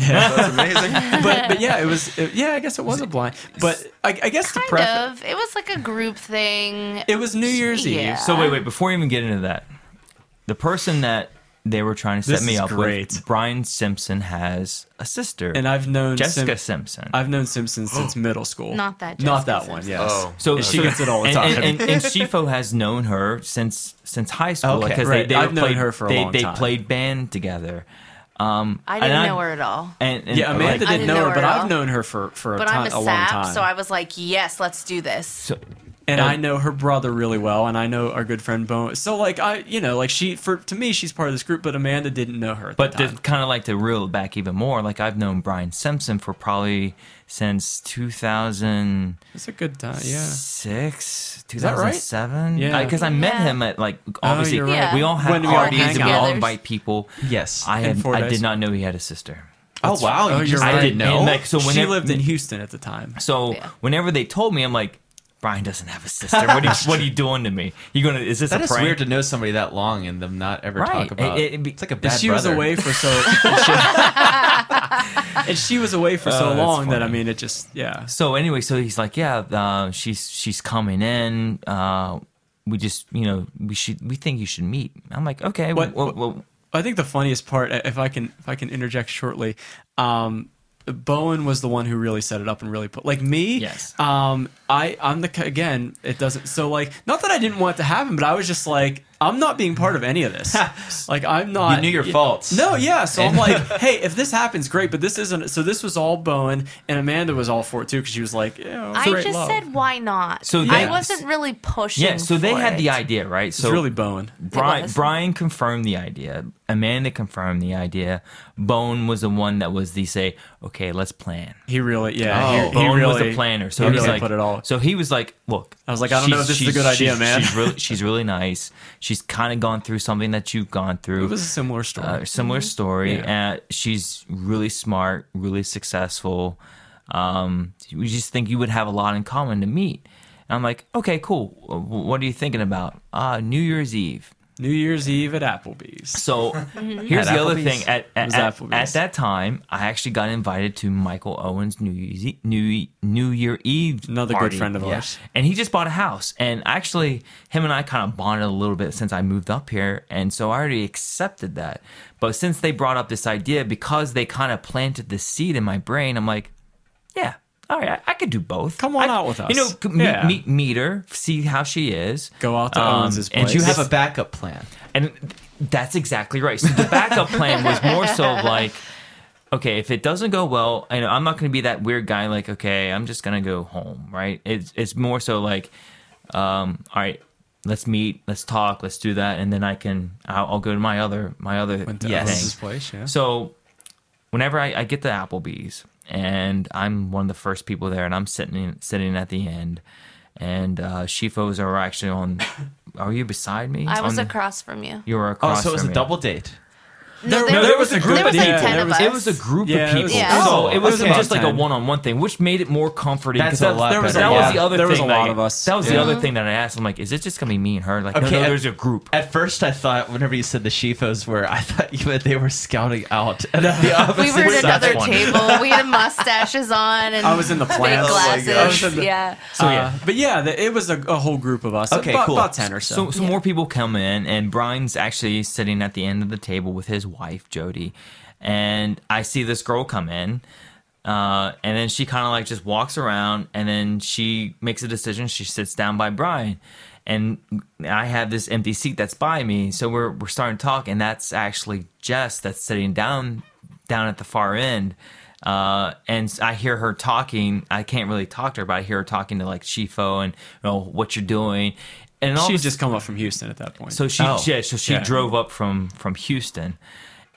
That's amazing. [laughs] But but yeah, it was. It, yeah, I guess it was a blind. But I, I guess the Kind of. It was like a group thing. It was New Year's Yeah. Eve. So wait, wait. Before you even get into that, the person that they were trying to set This me is up great. with, Brian Simpson, has a sister, and I've known Jessica Sim- Simpson. I've known Simpson [gasps] since middle school. Not that Not Jessica that one. Simpson. Yes. Oh. so And she gets it all the and, time. And, and, and [laughs] Schifo has known her since since high school Okay. because Right. they, they I've known played, her for a they, long they time. played band together. Um, I didn't know her at all. And, and yeah, Amanda like, didn't, didn't know know her, her but I've known her for for a, But time, I'm a a long sap, time. so I was like, yes, let's do this. so, and Yeah. I know her brother really well, and I know our good friend Bo. So like I, you know, like she for to me she's part of this group, but Amanda didn't know her. At But the to kind of like to reel it back even more, like I've known Brian Simpson for probably since 2006, it's a good time. Yeah. Six 2007. Yeah. Because I, met Yeah. him at like oh, obviously you're right. we all have When we all parties hang and we all invite people. Yes. I In had four I days. did not know he had a sister. oh wow. oh, you you're just right. I didn't didn't know. and, like so she whenever lived in Houston at the time. so Yeah. whenever they told me, I'm like, Brian doesn't have a sister. What are you, what are you [laughs] doing to me? You gonna is this That a is prank? weird to know somebody that long and them not ever Right. talk about. It- it- it's like a And bad she was away for so. [laughs] and, she, and [laughs] she was away for so Oh, long that I mean, it just yeah. So anyway, so he's like, yeah, uh, she's she's coming in. Uh, we just, you know, we should we think you should meet. I'm like, okay, What- well, what- well, I think the funniest part, if I can, if I can interject shortly, um, Bowen was the one who really set it up and really put like me. Yes. Um, I I'm the again. It doesn't. So like, not that I didn't want it to happen, but I was just like, I'm not being part of any of this. [laughs] like, I'm not. You knew your faults. No, yeah. So I'm [laughs] like, hey, if this happens, great. But this isn't. So this was all Bowen, and Amanda was all for it too because she was like, yeah, I just love. said why not. So I they- wasn't really pushing. Yeah, so they for had it. the idea, right? it's So really Bowen. Brian. Brian confirmed the idea. Amanda confirmed the idea. Bowen was the one that was the say, okay, let's plan. He really, yeah. Oh. he, he Bowen really was the planner, so he he's really like, put it all. So he was like, "Look, I was like, I don't know if this is a good idea, man." She's really, she's really nice. She's kind of gone through something that you've gone through. It was a similar story. uh, similar story. Yeah. And she's really smart, really successful. Um, we just think you would have a lot in common to meet. And I'm like, okay, cool. What are you thinking about? Uh, New Year's Eve. New Year's Eve at Applebee's. So [laughs] here's At the other thing. At at, at, at that time, I actually got invited to Michael Owen's New Year's New New Year Eve. Another good friend of Yeah. ours. And he just bought a house. And actually, him and I kind of bonded a little bit since I moved up here. And so I already accepted that. But since they brought up this idea, because they kind of planted the seed in my brain, I'm like, yeah, all right, I, I could do both. Come on I- out with us. You know, meet, Yeah. meet, meet her, see how she is. Go out to Um, Owens' and. You have a backup plan. and that's exactly right. So the backup plan was more so [laughs] like, okay, if it doesn't go well, I know I'm not going to be that weird guy. Like, okay, I'm just going to go home, right? It's it's more so like, um, all right, let's meet, let's talk, let's do that, and then I can I'll, I'll go to my other my other Went to Yes. Place, yeah. So whenever I, I get to Applebee's and I'm one of the first people there and I'm sitting sitting at the end and uh Schifos are actually on [coughs] are you beside me? I was On the- across from you. you were across. Oh, so it was a me. double date. No, no, there was a group There was of- like yeah, ten there of was- us. It was a group Yeah, of people. Yeah. So Oh, it wasn't okay. just like a one-on-one thing, which made it more comforting. That's 'cause a that, lot there was, better, that was the other There was thing a lot that- of us. That was the other thing that I asked. I'm like, is it just gonna be me and her? Like, no, Okay, no, at- there's a group. At first, I thought whenever you said the Schifos were, I thought you meant they were scouting out at the opposite [laughs] We were at another table. [laughs] We had mustaches on and I was in the fake plants. Glasses. gosh. I was in the- yeah. So yeah. Uh, but yeah, it was a, a whole group of us. Okay, cool. About ten or so. So, so more people come in, and Brian's actually sitting at the end of the table with his wife, Jody. And I see this girl come in, uh, and then she kind of like just walks around, and then she makes a decision. She sits down by Brian, and I have this empty seat that's by me. So we're we're starting to talk, and that's actually Jess that's sitting down down at the far end. Uh, and I hear her talking. I can't really talk to her, but I hear her talking to like Schifo and you know what you're doing. And all She'd just come up from Houston at that point. so she Oh. yeah, so she Yeah. drove up from from Houston,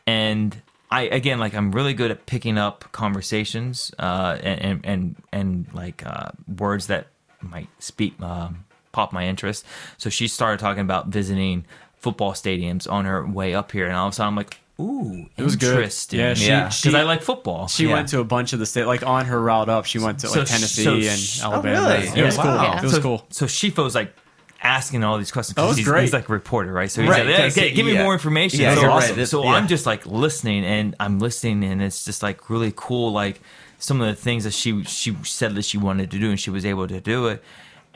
and I again like I'm really good at picking up conversations uh, and, and and and like uh, words that might speak um, pop my interest. So she started talking about visiting football stadiums on her way up here, and all of a sudden I'm like, ooh, It was good. Yeah, she- Yeah. because she- I like football. she Yeah. went to a bunch of the state, like on her route up. She went to like So- Tennessee so and sh- oh, Alabama. really? It was Yeah. cool. Wow. It was so, cool. So Schifo's like asking all these questions. was he's, great. He's like a reporter, right? So he's Right, like, hey, okay, give me yeah. more information. Yeah, so, you're right. so Yeah. I'm just like listening, and I'm listening, and it's just like really cool. Like some of the things that she she said that she wanted to do, and she was able to do it.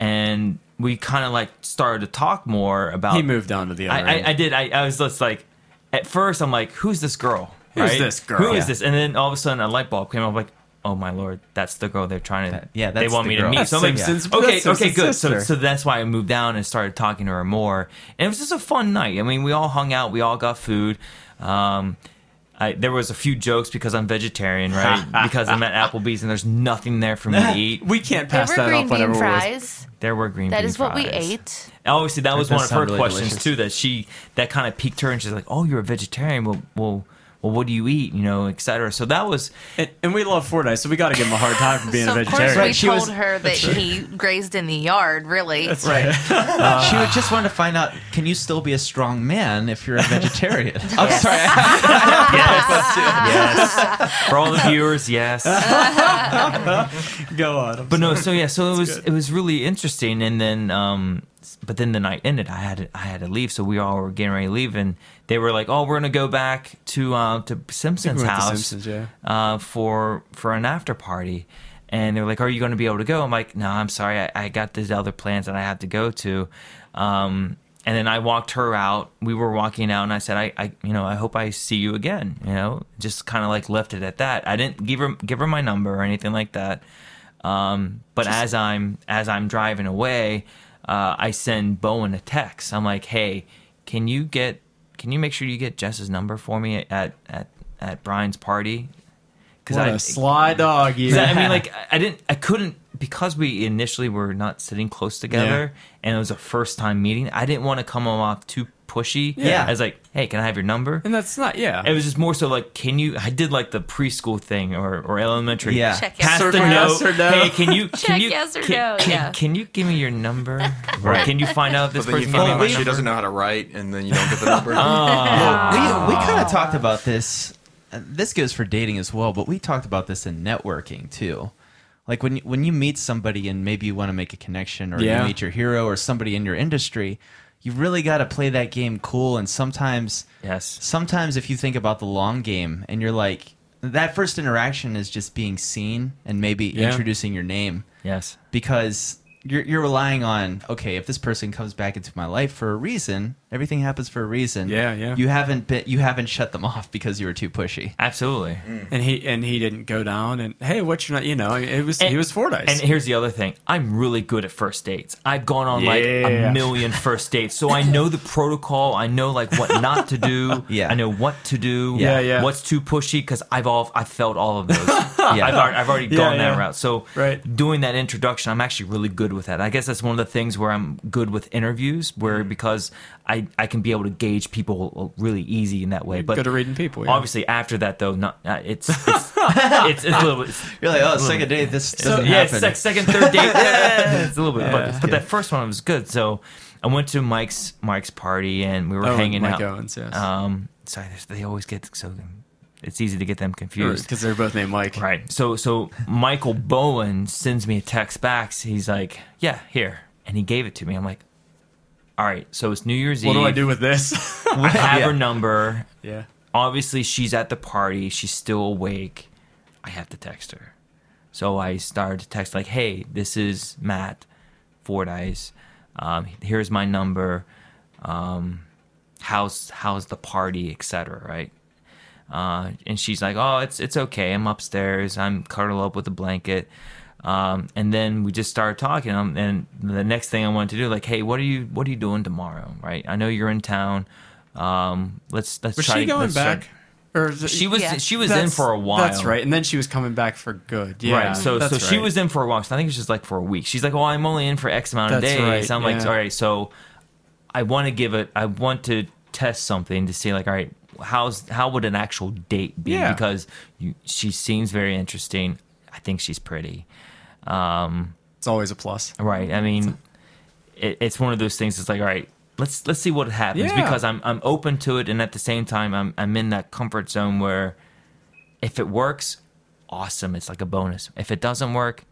And we kind of like started to talk more about. He moved on to the other. I, I. I did. I, I was just like, at first, I'm like, who's this girl? Who's Right? this girl? Who is this? And then all of a sudden, a light bulb came up. Like, oh my lord, that's the girl they're trying to. That- yeah, they want the me girl. to meet. So I'm like, Simpsons- okay, that's okay, good. So, so that's why I moved down and started talking to her more. And it was just a fun night. I mean, we all hung out. We all got food. Um, I, there was a few jokes because I'm vegetarian, right? [laughs] because I'm at Applebee's and there's nothing there for me to eat. [laughs] we can't There pass were that green up whenever bean we're- fries. There were green That bean is what we ate. Obviously, that was That one of her really questions delicious. too. That she that kind of piqued her, and she's like, "Oh, you're a vegetarian. Well, well, well, what do you eat? You know, etc." So that was And, and we love Fordyce, so we got to give him a hard time for being so a of course vegetarian. we she told was- her that he grazed in the yard. Really, That's Right. [laughs] she would just wanted to find out: Can you still be a strong man if you're a vegetarian? [laughs] I'm sorry. [laughs] yes for all the viewers, yes. Go on. But no, so yeah, so it was good. it was really interesting, and then um, but then the night ended. I had to, I had to leave, so we all were getting ready to leave, and they were like, "Oh, we're gonna go back to uh, to Simpson's to house Simpsons, yeah. uh, for for an after party." And they were like, "Are you going to be able to go?" I'm like, "No, I'm sorry. I, I got these other plans that I have to go to." Um, and then I walked her out. We were walking out, and I said, I, I you know, I hope I see you again. You know, just kind of like left it at that. I didn't give her give her my number or anything like that. Um, but as I'm as I'm driving away, uh, I send Bowen a text. I'm like, Hey, can you get can you make sure you get Jess's number for me at at at Brian's party? Because What I a sly dog you. [laughs] 'cause I I mean, like, I didn't, I couldn't, because we initially were not sitting close together, and it was a first time meeting. I didn't want to come off too pushy. Yeah. I was like, hey, can I have your number? and that's not yeah. It was just more so like, can you? I did like the preschool thing or, or elementary. Yeah. Check Pass yes the or no. note. Yes or no. Hey, can you? [laughs] Can Check you? yes or can, no, Can, yeah. can you give me your number? Or can you find out if this But person gave me my she doesn't know how to write, and then you don't get the number. [laughs] Oh. [laughs] we we kind of talked about this. This goes for dating as well, but we talked about this in networking too. Like when you, when you meet somebody and maybe you want to make a connection, or Yeah. you meet your hero or somebody in your industry, you really got to play that game cool. And sometimes, Yes. sometimes if you think about the long game and you're like, that first interaction is just being seen and maybe Yeah. introducing your name Yes. because you're you're relying on okay if this person comes back into my life for a reason everything happens for a reason Yeah, yeah. you haven't been you haven't shut them off because you were too pushy Absolutely. and he and he didn't go down and hey, what's your not you know it was he was Fordyce. And here's the other thing: I'm really good at first dates. I've gone on like a million first dates, so I know the protocol. I know like what not to do. [laughs] Yeah. I know what to do. Yeah, yeah. What's too pushy because I've all I've felt all of those. [laughs] Yeah. I've, already, I've already Yeah, gone yeah. that route. So Right. doing that introduction, I'm actually really good with that. I guess that's one of the things where I'm good with interviews, where Mm-hmm. because I I can be able to gauge people really easy in that way. But good at reading people, yeah. Obviously, after that though, not uh, it's it's, [laughs] it's it's a little bit. you're like oh second bit. date this So, doesn't yeah, happen sec- second, third date. [laughs] Yeah, it's a little bit, Yeah. but, but that first one was good. So I went to Mike's Mike's party and we were Oh, hanging Mike out. Owens, yes. Um, sorry, they always get so it's easy to get them confused. because they're both named Mike. Right. So so Michael Bowen sends me a text back. He's like, "Yeah, here," and he gave it to me. I'm like, "All right." So it's New Year's Eve. What Eve. do I do with this? [laughs] I have her [laughs] number. yeah. Obviously, she's at the party. She's still awake. I have to text her. So I started to text like, "Hey, this is Matt Fordyce. Um, here's my number. Um, how's how's the party, etc." Right? Uh, and she's like, "Oh, it's it's okay. I'm upstairs. I'm cuddled up with a blanket." Um, and then we just started talking. Um, and the next thing I wanted to do, like, "Hey, what are you what are you doing tomorrow? Right? I know you're in town. Um, let's let's Was try. she going let's try- back? Or it- She was Yeah. she was in for a while. That's right. And then she was coming back for good. Yeah. right. So that's so she was in for a while. So I think it's just like for a week. She's like, "Oh, I'm only in for X amount of That's days." right, I'm like, "All right." So I want to give it. I want to test something to see, like, all right, how's how would an actual date be? Yeah. Because you, she seems very interesting. I think she's pretty. Um, It's always a plus. Right. I mean, it, it's one of those things. It's like, all right, let's let's see what happens Yeah. because I'm I'm open to it, and at the same time, I'm I'm in that comfort zone where if it works, awesome. It's like a bonus. If it doesn't work,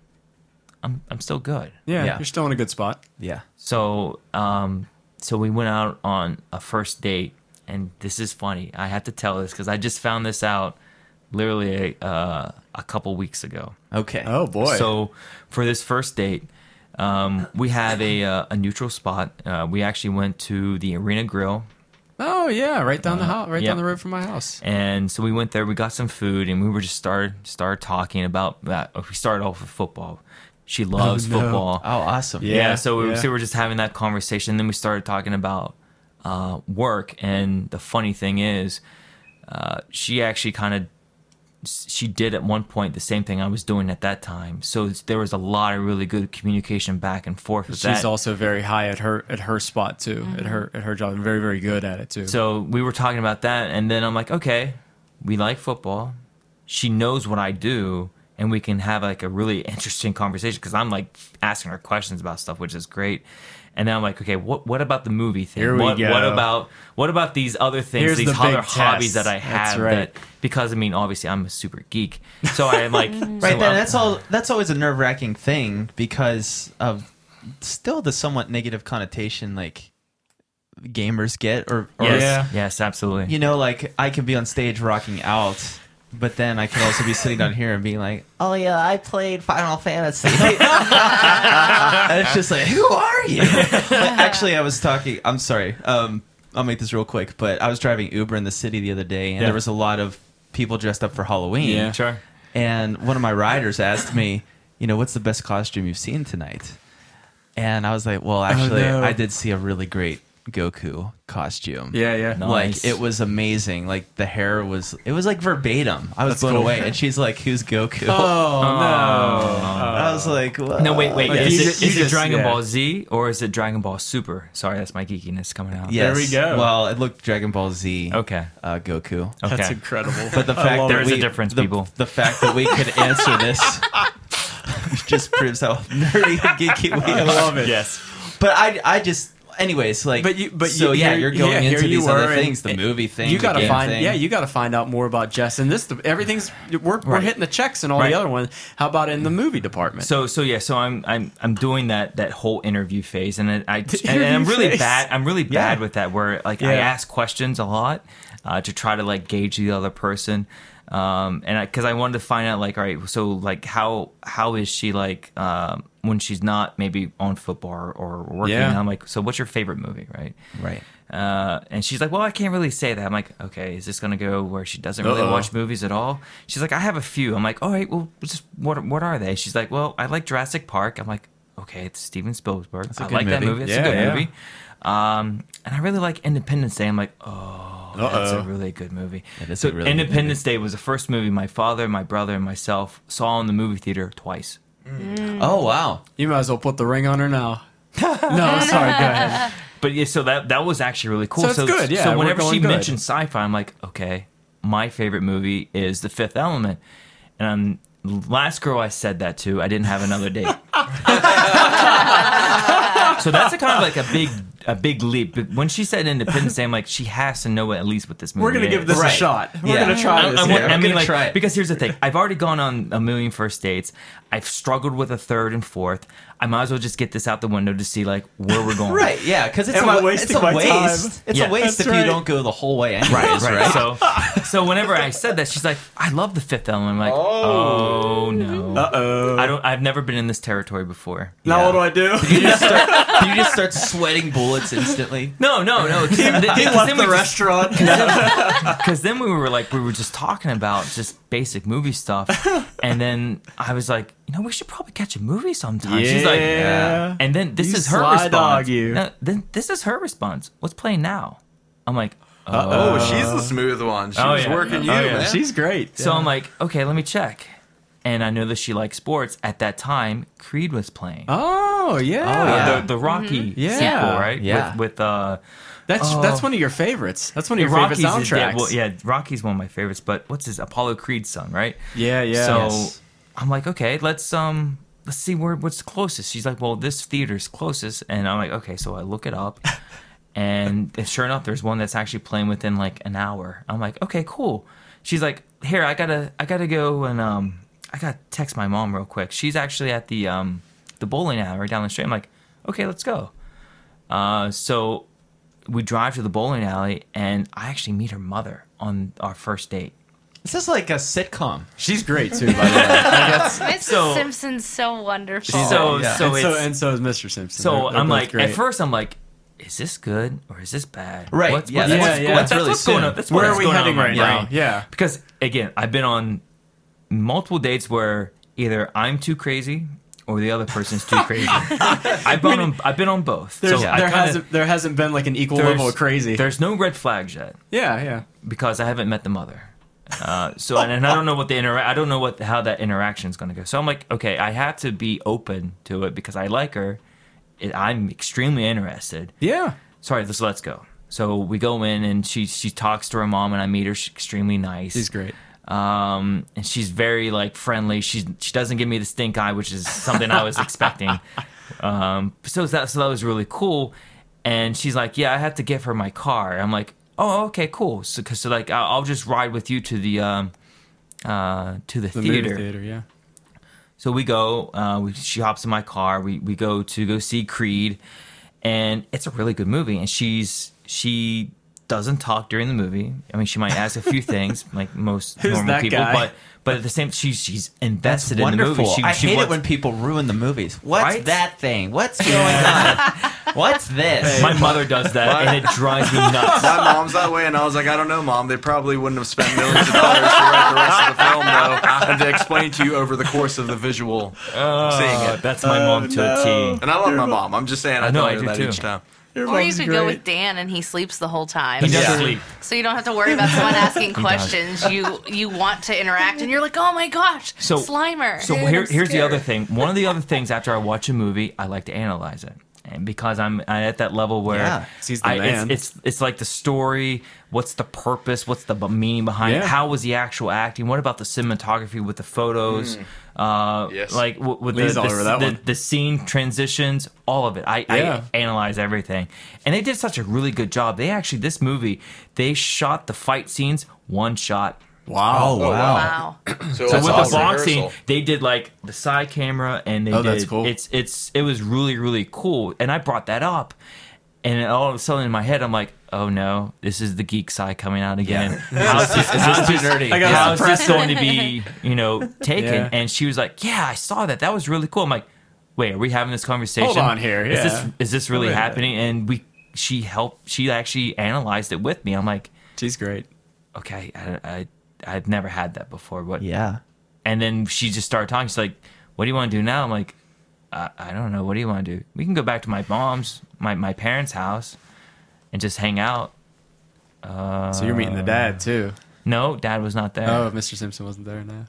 I'm I'm still good. Yeah, Yeah. You're still in a good spot. yeah So um, so we went out on a first date, and this is funny. I have to tell this because I just found this out literally uh, a couple weeks ago. okay Oh boy. So for this first date, um, we have a uh, a neutral spot. Uh, we actually went to the Arena Grill, Oh yeah, right down the house, right yeah. down the road from my house. and so we went there. We got some food, and we were just started started talking about that. We started off with football. She loves no. football. oh awesome Yeah. Yeah, so we, yeah. so we were just having that conversation. Then we started talking about uh, work, and the funny thing is, uh, she actually kind of she did at one point the same thing I was doing at that time. So there was a lot of really good communication back and forth with She's that. also very high at her at her spot too, at mm-hmm. her at her job, and very very good at it too. So we were talking about that, and then I'm like, okay, we like football. She knows what I do, and we can have like a really interesting conversation because I'm like asking her questions about stuff, which is great. And then I'm like, okay, what what about the movie thing? Here we what, go. What about what about these other things, Here's these the other big hobbies test. that I That's have? right. That because I mean, obviously, I'm a super geek, so I'm like, [laughs] right so then I'm- that's all that's always a nerve-wracking thing because of still the somewhat negative connotation like gamers get or, or Yes, Yeah. yes, absolutely. you know like i can be on stage rocking out but then i can also be sitting down here and being like oh yeah i played final fantasy [laughs] and it's just like, who are you? Actually, I was talking. I'm sorry. Um, I'll make this real quick. But I was driving Uber in the city the other day, and Yeah. there was a lot of people dressed up for Halloween. Yeah. Sure. And one of my riders asked me, you know, what's the best costume you've seen tonight? And I was like, well, actually, no. I did see a really great Goku costume. Yeah, yeah. No. Like it was amazing. Like the hair was, it was like verbatim. I was That's blown cool. away. And she's like, "Who's Goku?" Oh, no. [laughs] I was like, what? No, wait, wait. Like, is it, ju- you is it Dragon yeah. Ball Z or is it Dragon Ball Super? Sorry, that's my geekiness coming out. Yes. we go. Well, it looked Dragon Ball Z. Okay. Uh, Goku. Okay. That's incredible. But the fact that There is we, a difference, the, people. The fact that we could answer this [laughs] just proves how [laughs] nerdy and geeky we I are. love it. Yes. But I, I just, anyways, like, But you, but so you, yeah, you're going yeah, here into you these were, other things, the and movie thing, You gotta find, thing. yeah, you got to find out more about Jess. And this, everything's we're, we're hitting the checks and all Right. the other ones. How about in the movie department? So so yeah, so I'm I'm I'm doing that that whole interview phase, and I, I [laughs] and, interview I'm really phase. bad. I'm really bad Yeah. with that. Where like I ask questions a lot uh, to try to like gauge the other person, um, and because I, wanted to find out like all right, so like how how is she like um, when she's not maybe on football or, or working? Yeah. I'm like, so what's your favorite movie, right? right. Uh, and she's like, "Well, I can't really say that." I'm like, "Okay, is this gonna go where she doesn't really Uh-oh. watch movies at all?" She's like, "I have a few." I'm like, "All right, well, just what what are they?" She's like, "Well, I like Jurassic Park." I'm like, "Okay, it's Steven Spielberg. I like that movie. movie. It's Yeah, a good yeah. movie." Um, and I really like Independence Day. I'm like, "Oh, that's a really good movie." So really Independence Day was the first movie my father, my brother, and myself saw in the movie theater twice. Oh wow. you might as well put the ring on her now. [laughs] no, sorry. Go ahead. [laughs] But yeah, so that that was actually really cool. So it's good, yeah, So whenever she good. mentioned sci-fi, I'm like, okay, my favorite movie is The Fifth Element, and um, last girl I said that to, I didn't have another date. [laughs] so that's a kind of like a big a big leap. But when she said Independence Day, I'm like, she has to know at least what this movie. We're gonna is. give this Right. a shot. We're Yeah. gonna try I, this. I, here. want- I I'm mean, gonna like, try it. because here's the thing: I've already gone on a million first dates. I've struggled with a third and fourth. I might as well just get this out the window to see like where we're going. [laughs] Right, yeah, because it's, Am a, I wa- wasting it's a my waste. time? It's Yeah. a waste That's if right. you don't go the whole way anyways, Right, right? So, so whenever I said that, she's like, "I love the Fifth Element." I'm like, "Oh, no, Uh oh. I don't. I've never been in this territory before." Now Yeah. what do I do? you just start, you just [laughs] start sweating bullets instantly. No, no, no. [laughs] Because he left the restaurant. Because then we were like, we were just talking about just basic movie stuff, and then I was like, you know, we should probably catch a movie sometime. She's like, Yeah. and then this You is her response. dog, you. No, then this is her response. What's playing now? I'm like, Oh, she's the smooth one. She Oh, was yeah. working oh, you, Oh, yeah. man. She's great. So I'm like, okay, let me check. And I know that she likes sports. At that time, Creed was playing. Oh yeah. Oh, yeah. The, the Rocky mm-hmm. Yeah. sequel, right? Yeah. With, with uh, That's Oh. that's one of your favorites. That's one of your Rocky's favorite is- yeah, well, yeah, Rocky's one of my favorites. But what's his Apollo Creed's son, right? yeah, yeah. So Yes. I'm like, okay, let's um, let's see where what's closest. She's like, well, this theater's closest, and I'm like, okay, so I look it up, [laughs] and sure enough, there's one that's actually playing within like an hour. I'm like, okay, cool. She's like, here, I gotta, I gotta go and um, I gotta text my mom real quick. She's actually at the um, the bowling alley right down the street. I'm like, okay, let's go. Uh, so we drive to the bowling alley, and I actually meet her mother on our first date. This is like a sitcom. she's great too. By the way, Like, that's- Mrs. So- Simpson's so wonderful. So yeah. so and so it's and so is Mr. Simpson. So They're- they're I'm both like, great. at first I'm like, is this good or is this bad? Right, What's, yeah, what's, that's- what's, yeah, what's, that's really what's going soon. on? That's Where what's are we going on heading in my right brain. now? Yeah. Because again, I've been on multiple dates where either I'm too crazy or the other person's too crazy. [laughs] I've been on I've been on both. There's, so I there kinda- hasn't there hasn't been like an equal there's- level of crazy. There's no red flags yet Yeah, yeah. because I haven't met the mother. Uh, so and, and I don't know what the inter- I don't know what how that interaction is going to go. So I'm like, okay, I have to be open to it because I like her. It, I'm extremely interested. Yeah. Sorry, let's let's go. So we go in and she she talks to her mom and I meet her. She's extremely nice. She's great. Um, and she's very like friendly. She she doesn't give me the stink eye, which is something I was expecting. [laughs] Um, so that so that was really cool. And she's like, yeah, I have to give her my car. I'm like, oh, okay, cool. So, cause, so like, I'll, I'll just ride with you to the um, uh, to the, The theater. theater, yeah. So we go. Uh, we, she hops in my car. We we go to go see Creed, and it's a really good movie. And she's she doesn't talk during the movie. I mean, she might ask a few [laughs] things like most Who's normal that people, guy? but but at the same, she's she's invested in the wonderful. movie. She, I she hate it when people ruin the movies. What's Right? that thing? What's going [laughs] on? What's this? my mother does that, and it drives me nuts. [laughs] My mom's that way, and I was like, I don't know, mom. They probably wouldn't have spent millions of dollars to write the rest of the film, though, [laughs] and to explain to you over the course of the visual seeing Oh, it. that's my mom to a T. And I love my uh, mom. I'm just saying, I, I know, tell I her do that too. each time. Or you could go with Dan and he sleeps the whole time. He does Yeah. sleep. So you don't have to worry about someone asking [laughs] questions. You you want to interact and you're like, oh my gosh, So- Slimer. So And here, I'm here's the other thing. One of the other things after I watch a movie, I like to analyze it, and because I'm, I'm at that level where Yeah. He's the I, man. It's, it's it's like the story. What's the purpose? What's the meaning behind it? How was the actual acting? What about the cinematography with the photos? Uh, Yes. like w- with Lee's the, the, the, the scene transitions, all of it. I, Yeah. I analyze everything, and they did such a really good job. They actually this movie they shot the fight scenes one shot. Wow. Oh, oh wow. Wow. [clears throat] So, So with all the boxing, rehearsal. they did like the side camera, and they Oh, did. that's cool. It's it's it was really really cool, and I brought that up, and all of a sudden in my head, I'm like, oh no, this is the geek side coming out again. How's this? Is this [laughs] too nerdy? I gotta How's this going to be? You know, taken? Yeah. And she was like, yeah, I saw that. That was really cool. I'm like, wait, are we having this conversation? Hold on here, Is yeah. this is this really Wait a happening? And we she helped. She actually analyzed it with me. I'm like, She's great. okay, I. I I've never had that before. What Yeah. and then she just started talking. She's like, "What do you want to do now?" I'm like, I, "I don't know. What do you want to do? We can go back to my mom's, my my parents' house, and just hang out." So you're meeting the dad uh, too. No, Dad was not there. Oh, Mr. Simpson wasn't there now.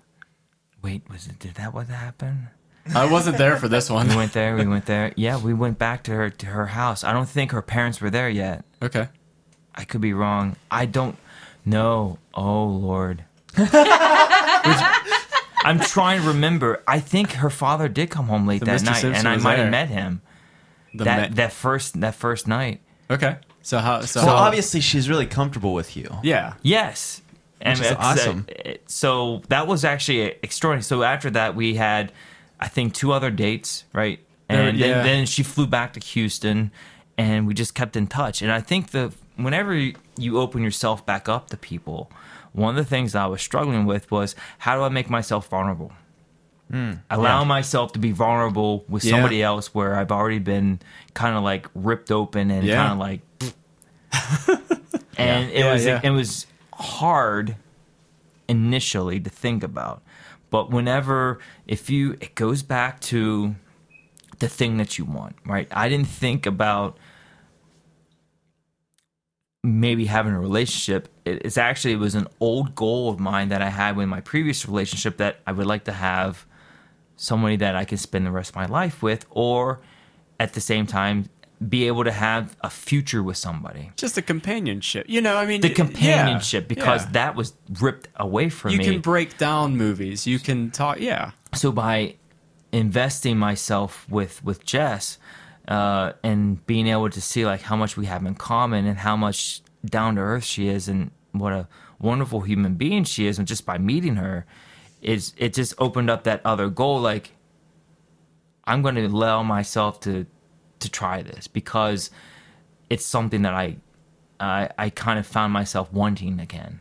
Wait, was it? Did that what happen? I wasn't there for this one. We went there. We went there. Yeah, we went back to her to her house. I don't think her parents were there yet. Okay. I could be wrong. I don't know. Oh Lord. [laughs] I'm trying to remember. I think her father did come home late So that Mr. night, Simpson and I was might there. have met him The that ma- that first that first night. okay. So how? So Well, how- obviously she's really comfortable with you. Yeah. Yes. And is it's, uh, awesome. it- so that was actually extraordinary. So after that, we had, I think, two other dates, right? And There- yeah. then, then she flew back to Houston, and we just kept in touch. And I think the whenever you open yourself back up to people, one of the things I was struggling with was how do I make myself vulnerable? Hmm. Allow myself to be vulnerable with Yeah. somebody else where I've already been kind of like ripped open and Yeah. kind of like [laughs] and it Yeah, was yeah. it was hard initially to think about but whenever if you it goes back to the thing that you want right i didn't think about maybe having a relationship it, it's actually it was an old goal of mine that i had with my previous relationship that i would like to have somebody that i can spend the rest of my life with or at the same time be able to have a future with somebody Just the companionship. You know, I mean, the yeah, companionship because yeah. that was ripped away from you me. You can break down movies. You can talk. Yeah. so by investing myself with with Jess uh, and being able to see like how much we have in common and how much down to earth she is and what a wonderful human being she is and just by meeting her is it just opened up that other goal like I'm going to allow myself to to try this because it's something that I I, I kind of found myself wanting again.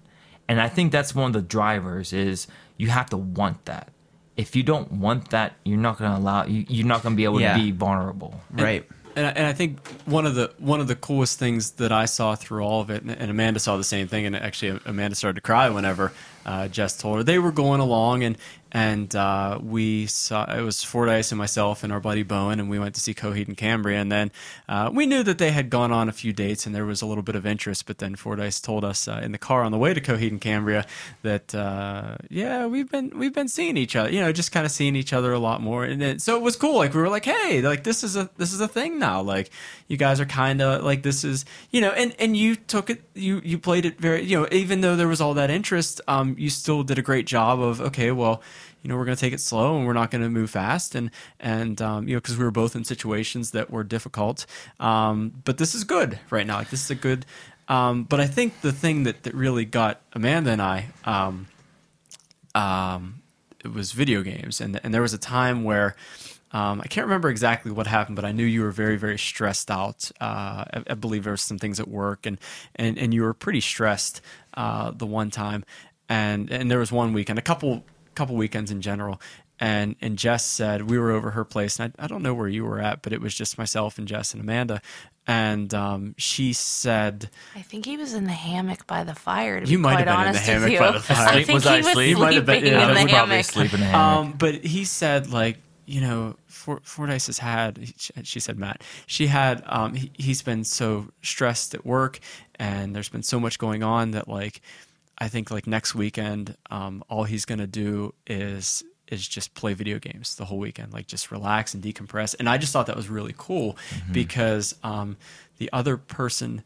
And I think that's one of the drivers is you have to want that. If you don't want that, you're not going to allow you, you're not going to be able Yeah. to be vulnerable. Right. And I, and I think one of the one of the coolest things that I saw through all of it, and, and Amanda saw the same thing, and actually Amanda started to cry whenever uh, Jess told her they were going along, and and uh, we saw it was Fordyce and myself and our buddy Bowen, and we went to see Coheed and Cambria, and then uh, we knew that they had gone on a few dates, and there was a little bit of interest, but then Fordyce told us uh, in the car on the way to Coheed and Cambria that uh, yeah, we've been we've been seeing each other, you know, just kind of seeing each other a lot more, and it, so it was cool. Like we were like, hey, like this is a this is a thing now. Like you guys are kind of like this is you know, and and you took it, you you played it very, you know, even though there was all that interest, um, you still did a great job of okay, well. You know, we're going to take it slow, and we're not going to move fast, and and um, you know, because we were both in situations that were difficult. Um, but this is good right now. Like this is a good. Um, but I think the thing that that really got Amanda and I, um, um, it was video games, and and there was a time where um, I can't remember exactly what happened, but I knew you were very, very stressed out. Uh, I, I believe there were some things at work, and and and you were pretty stressed uh, the one time, and and there was one weekend, a couple couple weekends in general. And, and Jess said we were over her place, and I, I don't know where you were at, but it was just myself and Jess and Amanda. And um, she said, I think he was in the hammock by the fire. To You be might quite have been in the hammock you. by the [laughs] fire. I think Was he I was asleep? You might have been- sleeping yeah, in I the I was probably hammock. in the hammock. Um, but he said like you know For- Fordyce has had she said Matt she had um, he, he's been so stressed at work and there's been so much going on that like I think like next weekend um, all he's gonna do is is just play video games the whole weekend like just relax and decompress. And I just thought that was really cool because um, the other person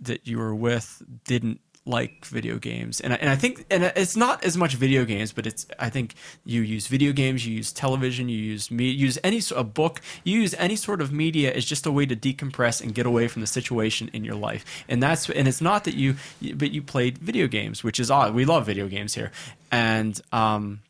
that you were with didn't like video games. And I, and I think and it's not as much video games but it's I think you use video games you use television you use me use any of book you use any sort of media as just a way to decompress and get away from the situation in your life. And that's and it's not that you but you played video games which is odd. We love video games here. And um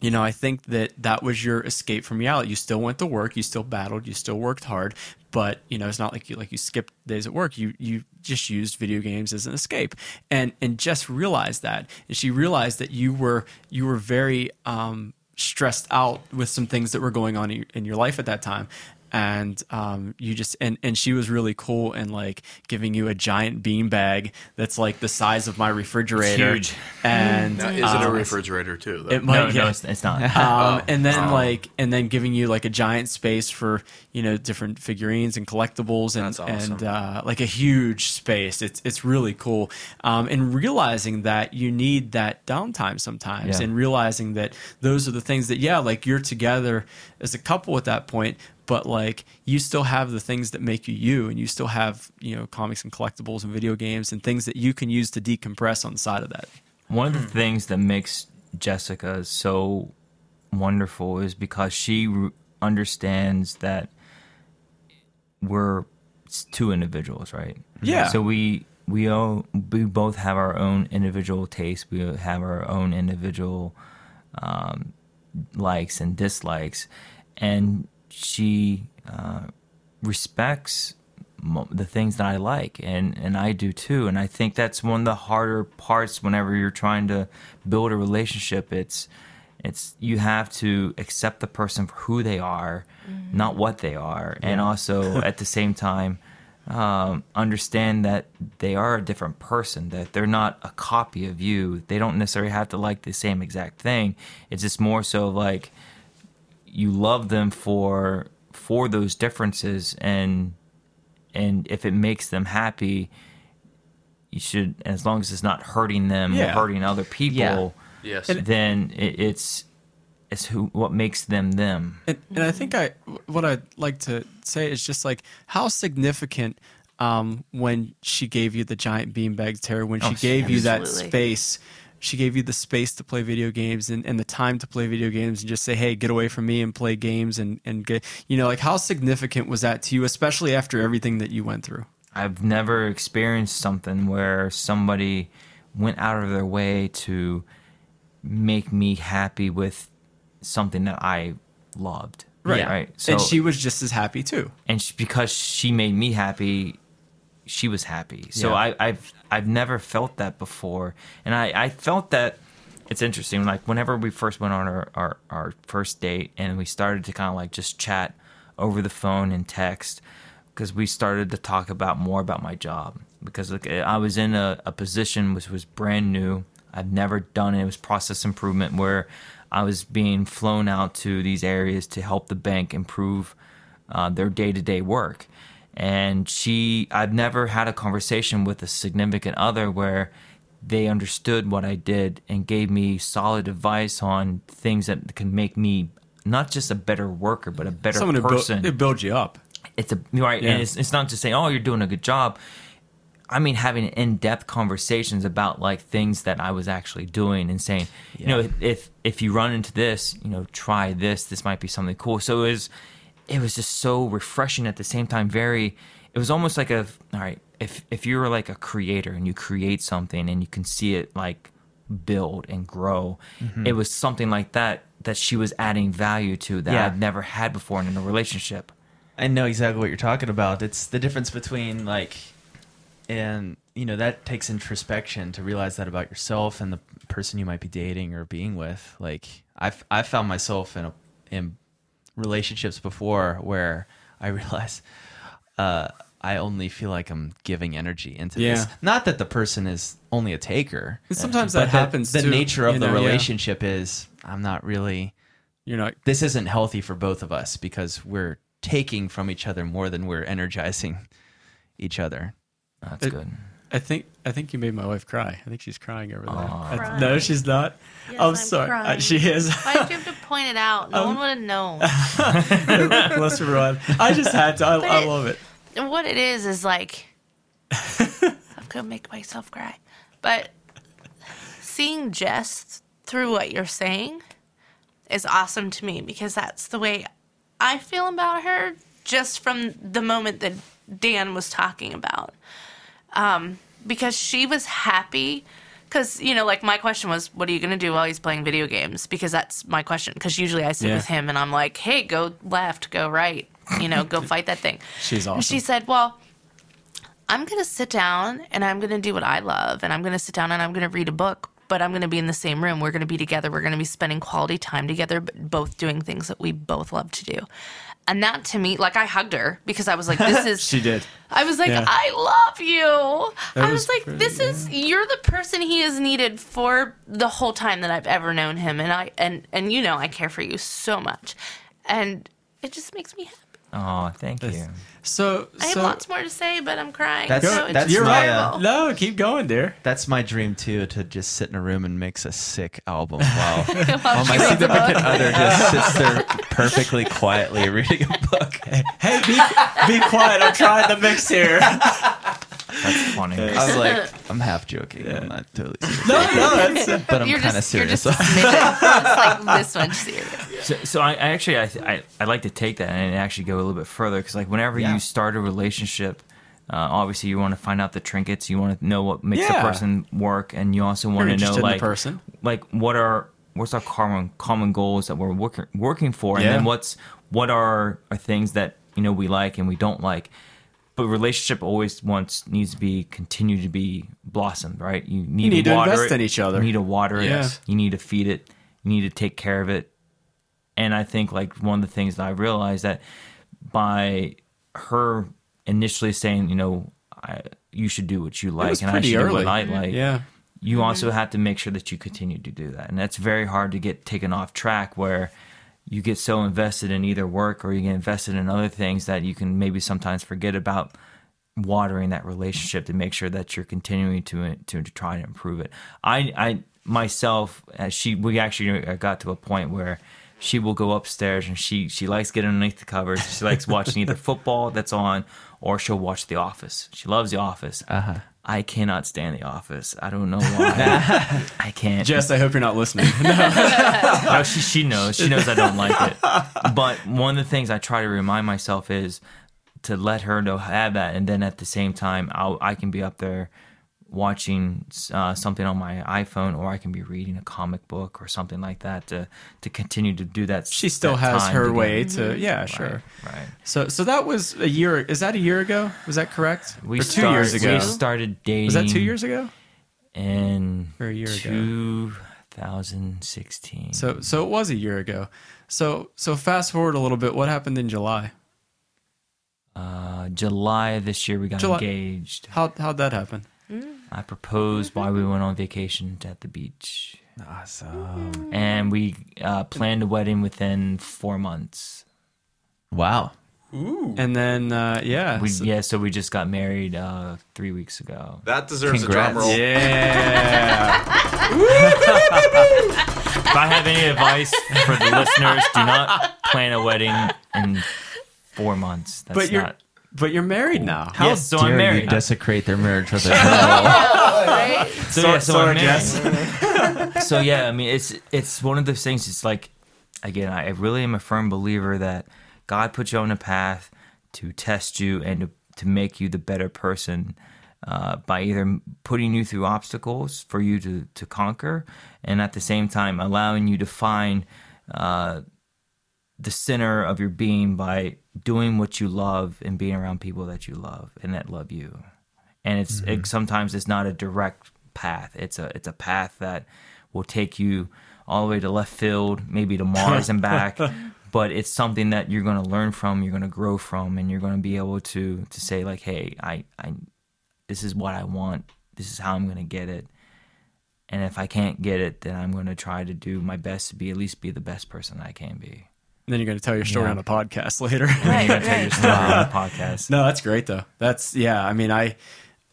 you know, I think that that was your escape from reality. You still went to work, you still battled, you still worked hard, but you know, it's not like you like you skipped days at work. You you just used video games as an escape, and and Jess realized that, and she realized that you were you were very um, stressed out with some things that were going on in your, in your life at that time. And um, you just and and she was really cool and like giving you a giant bean bag that's like the size of my refrigerator. huge. And Now, is it a um, refrigerator too? Though? It might, no, yeah. no, it's, it's not. [laughs] Um, Oh. and then like, and then giving you like a giant space for you know different figurines and collectibles and awesome. and uh, like a huge space. It's it's really cool. Um, and realizing that you need that downtime sometimes, Yeah. and realizing that those are the things that yeah, like you're together as a couple at that point. But like you still have the things that make you you, and you still have you know comics and collectibles and video games and things that you can use to decompress on the side of that. One of Hmm. the things that makes Jessica so wonderful is because she r- understands that we're two individuals, right? Yeah. So we we all we both have our own individual tastes. We have our own individual um, likes and dislikes, and she uh, respects the things that I like, and and I do too. And I think that's one of the harder parts whenever you're trying to build a relationship. It's it's you have to accept the person for who they are, not what they are, and also [laughs] at the same time um, understand that they are a different person, that they're not a copy of you. They don't necessarily have to like the same exact thing. It's just more so like you love them for for those differences and and if it makes them happy you should as long as it's not hurting them Yeah. or hurting other people Yeah. Yes. then it, it's it's who what makes them them And, and I think I what I'd like to say is just like how significant um, when she gave you the giant beanbag Tara, when she Oh, gave you that space, she gave you the space to play video games and, and the time to play video games and just say, hey, get away from me and play games and, and get you know, like how significant was that to you, especially after everything that you went through? I've never experienced something where somebody went out of their way to make me happy with something that I loved. Right. Right. So and she was just as happy too. and sh because she made me happy, she was happy. So Yeah. I, I've I've never felt that before, and I, I felt that it's interesting. Like whenever we first went on our, our, our first date, and we started to kind of like just chat over the phone and text, because we started to talk about more about my job. Because like, I was in a, a position which was brand new. I've never done it. It was process improvement where I was being flown out to these areas to help the bank improve uh, their day to day work. And she, I've never had a conversation with a significant other where they understood what I did and gave me solid advice on things that can make me not just a better worker, but a better Someone person. it builds you up. it's a right Yeah. and it's, it's not just saying oh you're doing a good job. I mean having in-depth conversations about like things that i was actually doing and saying you know if if you run into this you know try this. This might be something cool. So it was it was just so refreshing at the same time very it was almost like a all right if if you were like a creator and you create something and you can see it like build and grow mm-hmm. it was something like that that she was adding value to that Yeah. I've never had before in a relationship. I know exactly what you're talking about. It's the difference between like, and you know that takes introspection to realize that about yourself and the person you might be dating or being with. Like I've I found myself in a, in relationships before where I [laughs] realize uh, I only feel like I'm giving energy into this. Yeah. Not that the person is only a taker. And sometimes but that happens The too, nature of you the know, yeah. relationship is I'm not really You're not. this isn't healthy for both of us because we're taking from each other more than we're energizing each other. That's It- good. I think I think you made my wife cry. I think she's crying over there. Aw. I- no, she's not. Yes, I'm, I'm sorry. Uh, she is. Why'd you have to point it out? No one would have known. [laughs] Bless her heart. I just had to. I, I it- love it. What it is is like [laughs] I'm gonna make myself cry. But seeing Jess through what you're saying is awesome to me because that's the way I feel about her just from the moment that Dan was talking about. Um, because she was happy because you know like my question was what are you going to do while he's playing video games? Because that's my question because usually i sit Yeah. with him and i'm like hey go left go right you know go fight that thing. [laughs] She's and she said well i'm going to sit down and i'm going to do what i love and i'm going to sit down and i'm going to read a book but i'm going to be in the same room we're going to be together we're going to be spending quality time together but both doing things that we both love to do and that to me like i hugged her because i was like this [laughs] is She did. I was like, Yeah. I love you. That I was, was like, pretty- this is you're the person he has needed for the whole time that I've ever known him, and I and and you know I care for you so much, and it just makes me happy. Oh, thank you. So, I have so lots more to say, but I'm crying. That's- so it's that's you're my, right. uh, terrible. No, keep going, dear. That's my dream too, to just sit in a room and mix a sick album [laughs] while, while my significant other just sits there perfectly quietly reading a book. Hey, be, be quiet. I'm trying to mix here. [laughs] That's funny. I was like, [laughs] I'm half joking. I'm not totally serious. No, no, that's, But I'm kind of just, you're serious. just [laughs] a smidgen. it's like this much serious. [laughs] So, so I, I actually I, I I like to take that and actually go a little bit further because like whenever Yeah. you start a relationship, uh, obviously you want to find out the trinkets, you want to know what makes Yeah. the person work, and you also want You're to know interested in the like person. like what are what's our common common goals that we're working working for, and then what's what are are things that you know we like and we don't like. But relationship always wants needs to be continue to be blossomed, right? You need, need to to water invest it. in each other. You need to water it. You need to feed it. You need to take care of it and I think like one of the things that I realized that by her initially saying, you know, I, you should do what you like, and I pretty should do what I like. Yeah. You also have to make sure that you continue to do that, and that's very hard to get taken off track where you get so invested in either work or you get invested in other things that you can maybe sometimes forget about watering that relationship to make sure that you're continuing to to, to try to improve it. I I myself as she we actually got to a point where she will go upstairs and she she likes getting underneath the covers. She likes watching either [laughs] football that's on or she'll watch The Office. She loves The Office. Uh-huh. I cannot stand The Office. I don't know [laughs] why. I can't. Jess, I hope you're not listening. [laughs] No, she, she knows. She knows I don't like it. But one of the things I try to remind myself is to let her know have that, and then at the same time, I'll, I can be up there watching uh, something on my iPhone, or I can be reading a comic book or something like that to to continue to do that. she still that has her together. way to. Yeah, sure. Right. right. So, so that was a year. Is that a year ago? Was that correct? We or two start- years ago. We started dating. Was that two years ago? In Or a year ago? 2016. So, so it was a year ago. So, so fast forward a little bit. What happened in July? uh, July this year, we got July- engaged. How how'd that happen? I proposed while we went on vacation at the beach. Awesome. And we uh, planned a wedding within four months. Wow. Ooh. And then, uh, yeah, We, so- yeah, so we just got married uh, three weeks ago. That deserves Congrats. a drum roll. yeah. [laughs] If I have any advice for the listeners, do not plan a wedding in four months. That's but you're, not. But you're married now. How Yes, so dare I'm you desecrate their marriage with a [laughs] girl? Right? [laughs] So, yeah, so sorry, I'm married. so yeah, I mean, it's it's one of those things. It's like, again, I really am a firm believer that God put you on a path to test you and to, to make you the better person uh, by either putting you through obstacles for you to to conquer, and at the same time allowing you to find uh, the center of your being by doing what you love and being around people that you love and that love you. And it's it, mm-hmm. sometimes it's not a direct path. It's a it's a path that will take you all the way to left field, maybe to Mars and back. [laughs] But it's something that you're going to learn from, you're going to grow from, and you're going to be able to to say like, "Hey, I, I, this is what I want. This is how I'm going to get it." And if I can't get it, then I'm going to try to do my best to be at least be the best person I can be. And then you're going to tell your story Yeah. on a podcast later. Right, [laughs] I'm tell your story on the [laughs] podcast. No, that's great though. That's yeah. I mean, I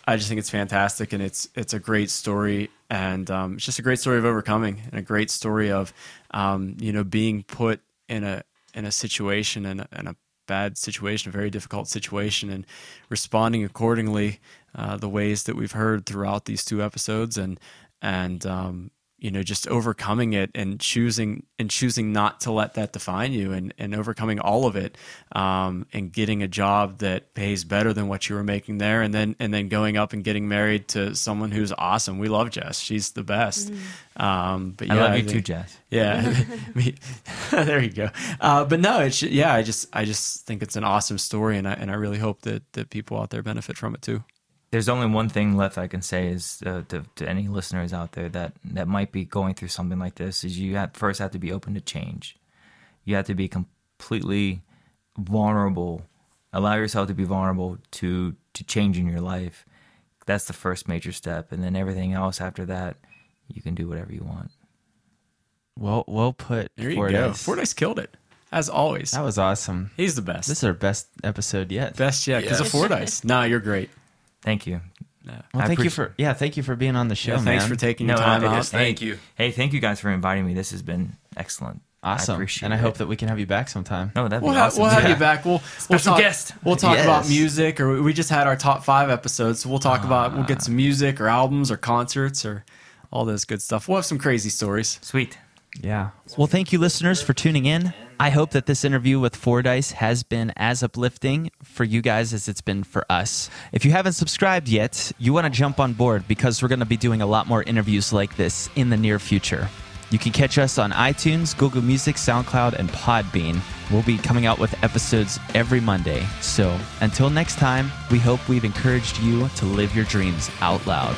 I just think it's fantastic, and it's it's a great story, and um, it's just a great story of overcoming, and a great story of um, you know being put in a in a situation in a, in a bad situation, a very difficult situation, and responding accordingly. Uh, the ways that we've heard throughout these two episodes, and and um, you know just overcoming it and choosing and choosing not to let that define you and, and overcoming all of it um, and getting a job that pays better than what you were making there and then and then going up and getting married to someone who's awesome we love jess she's the best um, but I yeah, love you too, think- Jess. [laughs] yeah, [laughs] Me- [laughs] there you go. Uh, but no, it's yeah. I just I just think it's an awesome story, and I and I really hope that that people out there benefit from it too. There's only one thing left I can say is uh, to, to any listeners out there that that might be going through something like this is you have, first have to be open to change. You have to be completely vulnerable. Allow yourself to be vulnerable to to changing your life. That's the first major step, and then everything else after that, you can do whatever you want. Well, well put. There you Fordyce. go. Fordyce killed it as always. That was awesome. He's the best. This is our best episode yet. best yet because of Yes. Fordyce. nah, you're great. Thank you. No. Well, I thank you for yeah, thank you for being on the show, Yeah, thanks for taking No, your time out. Thank hey, you. Hey, thank you guys for inviting me. This has been excellent. I awesome. appreciate and I it. hope that we can have you back sometime. No, that'd We'll, be have, awesome. we'll have Yeah. you back. We'll we'll talk, guest. We'll talk Yes. about music, or we just had our top five episodes. So we'll talk ah. about we'll get some music or albums or concerts or all this good stuff. We'll have some crazy stories. Sweet. Yeah. Well, thank you, listeners, for tuning in. I hope that this interview with Fordyce has been as uplifting for you guys as it's been for us. If you haven't subscribed yet, you want to jump on board because we're going to be doing a lot more interviews like this in the near future. You can catch us on iTunes, Google Music, SoundCloud, and Podbean. We'll be coming out with episodes every Monday. So until next time, we hope we've encouraged you to live your dreams out loud.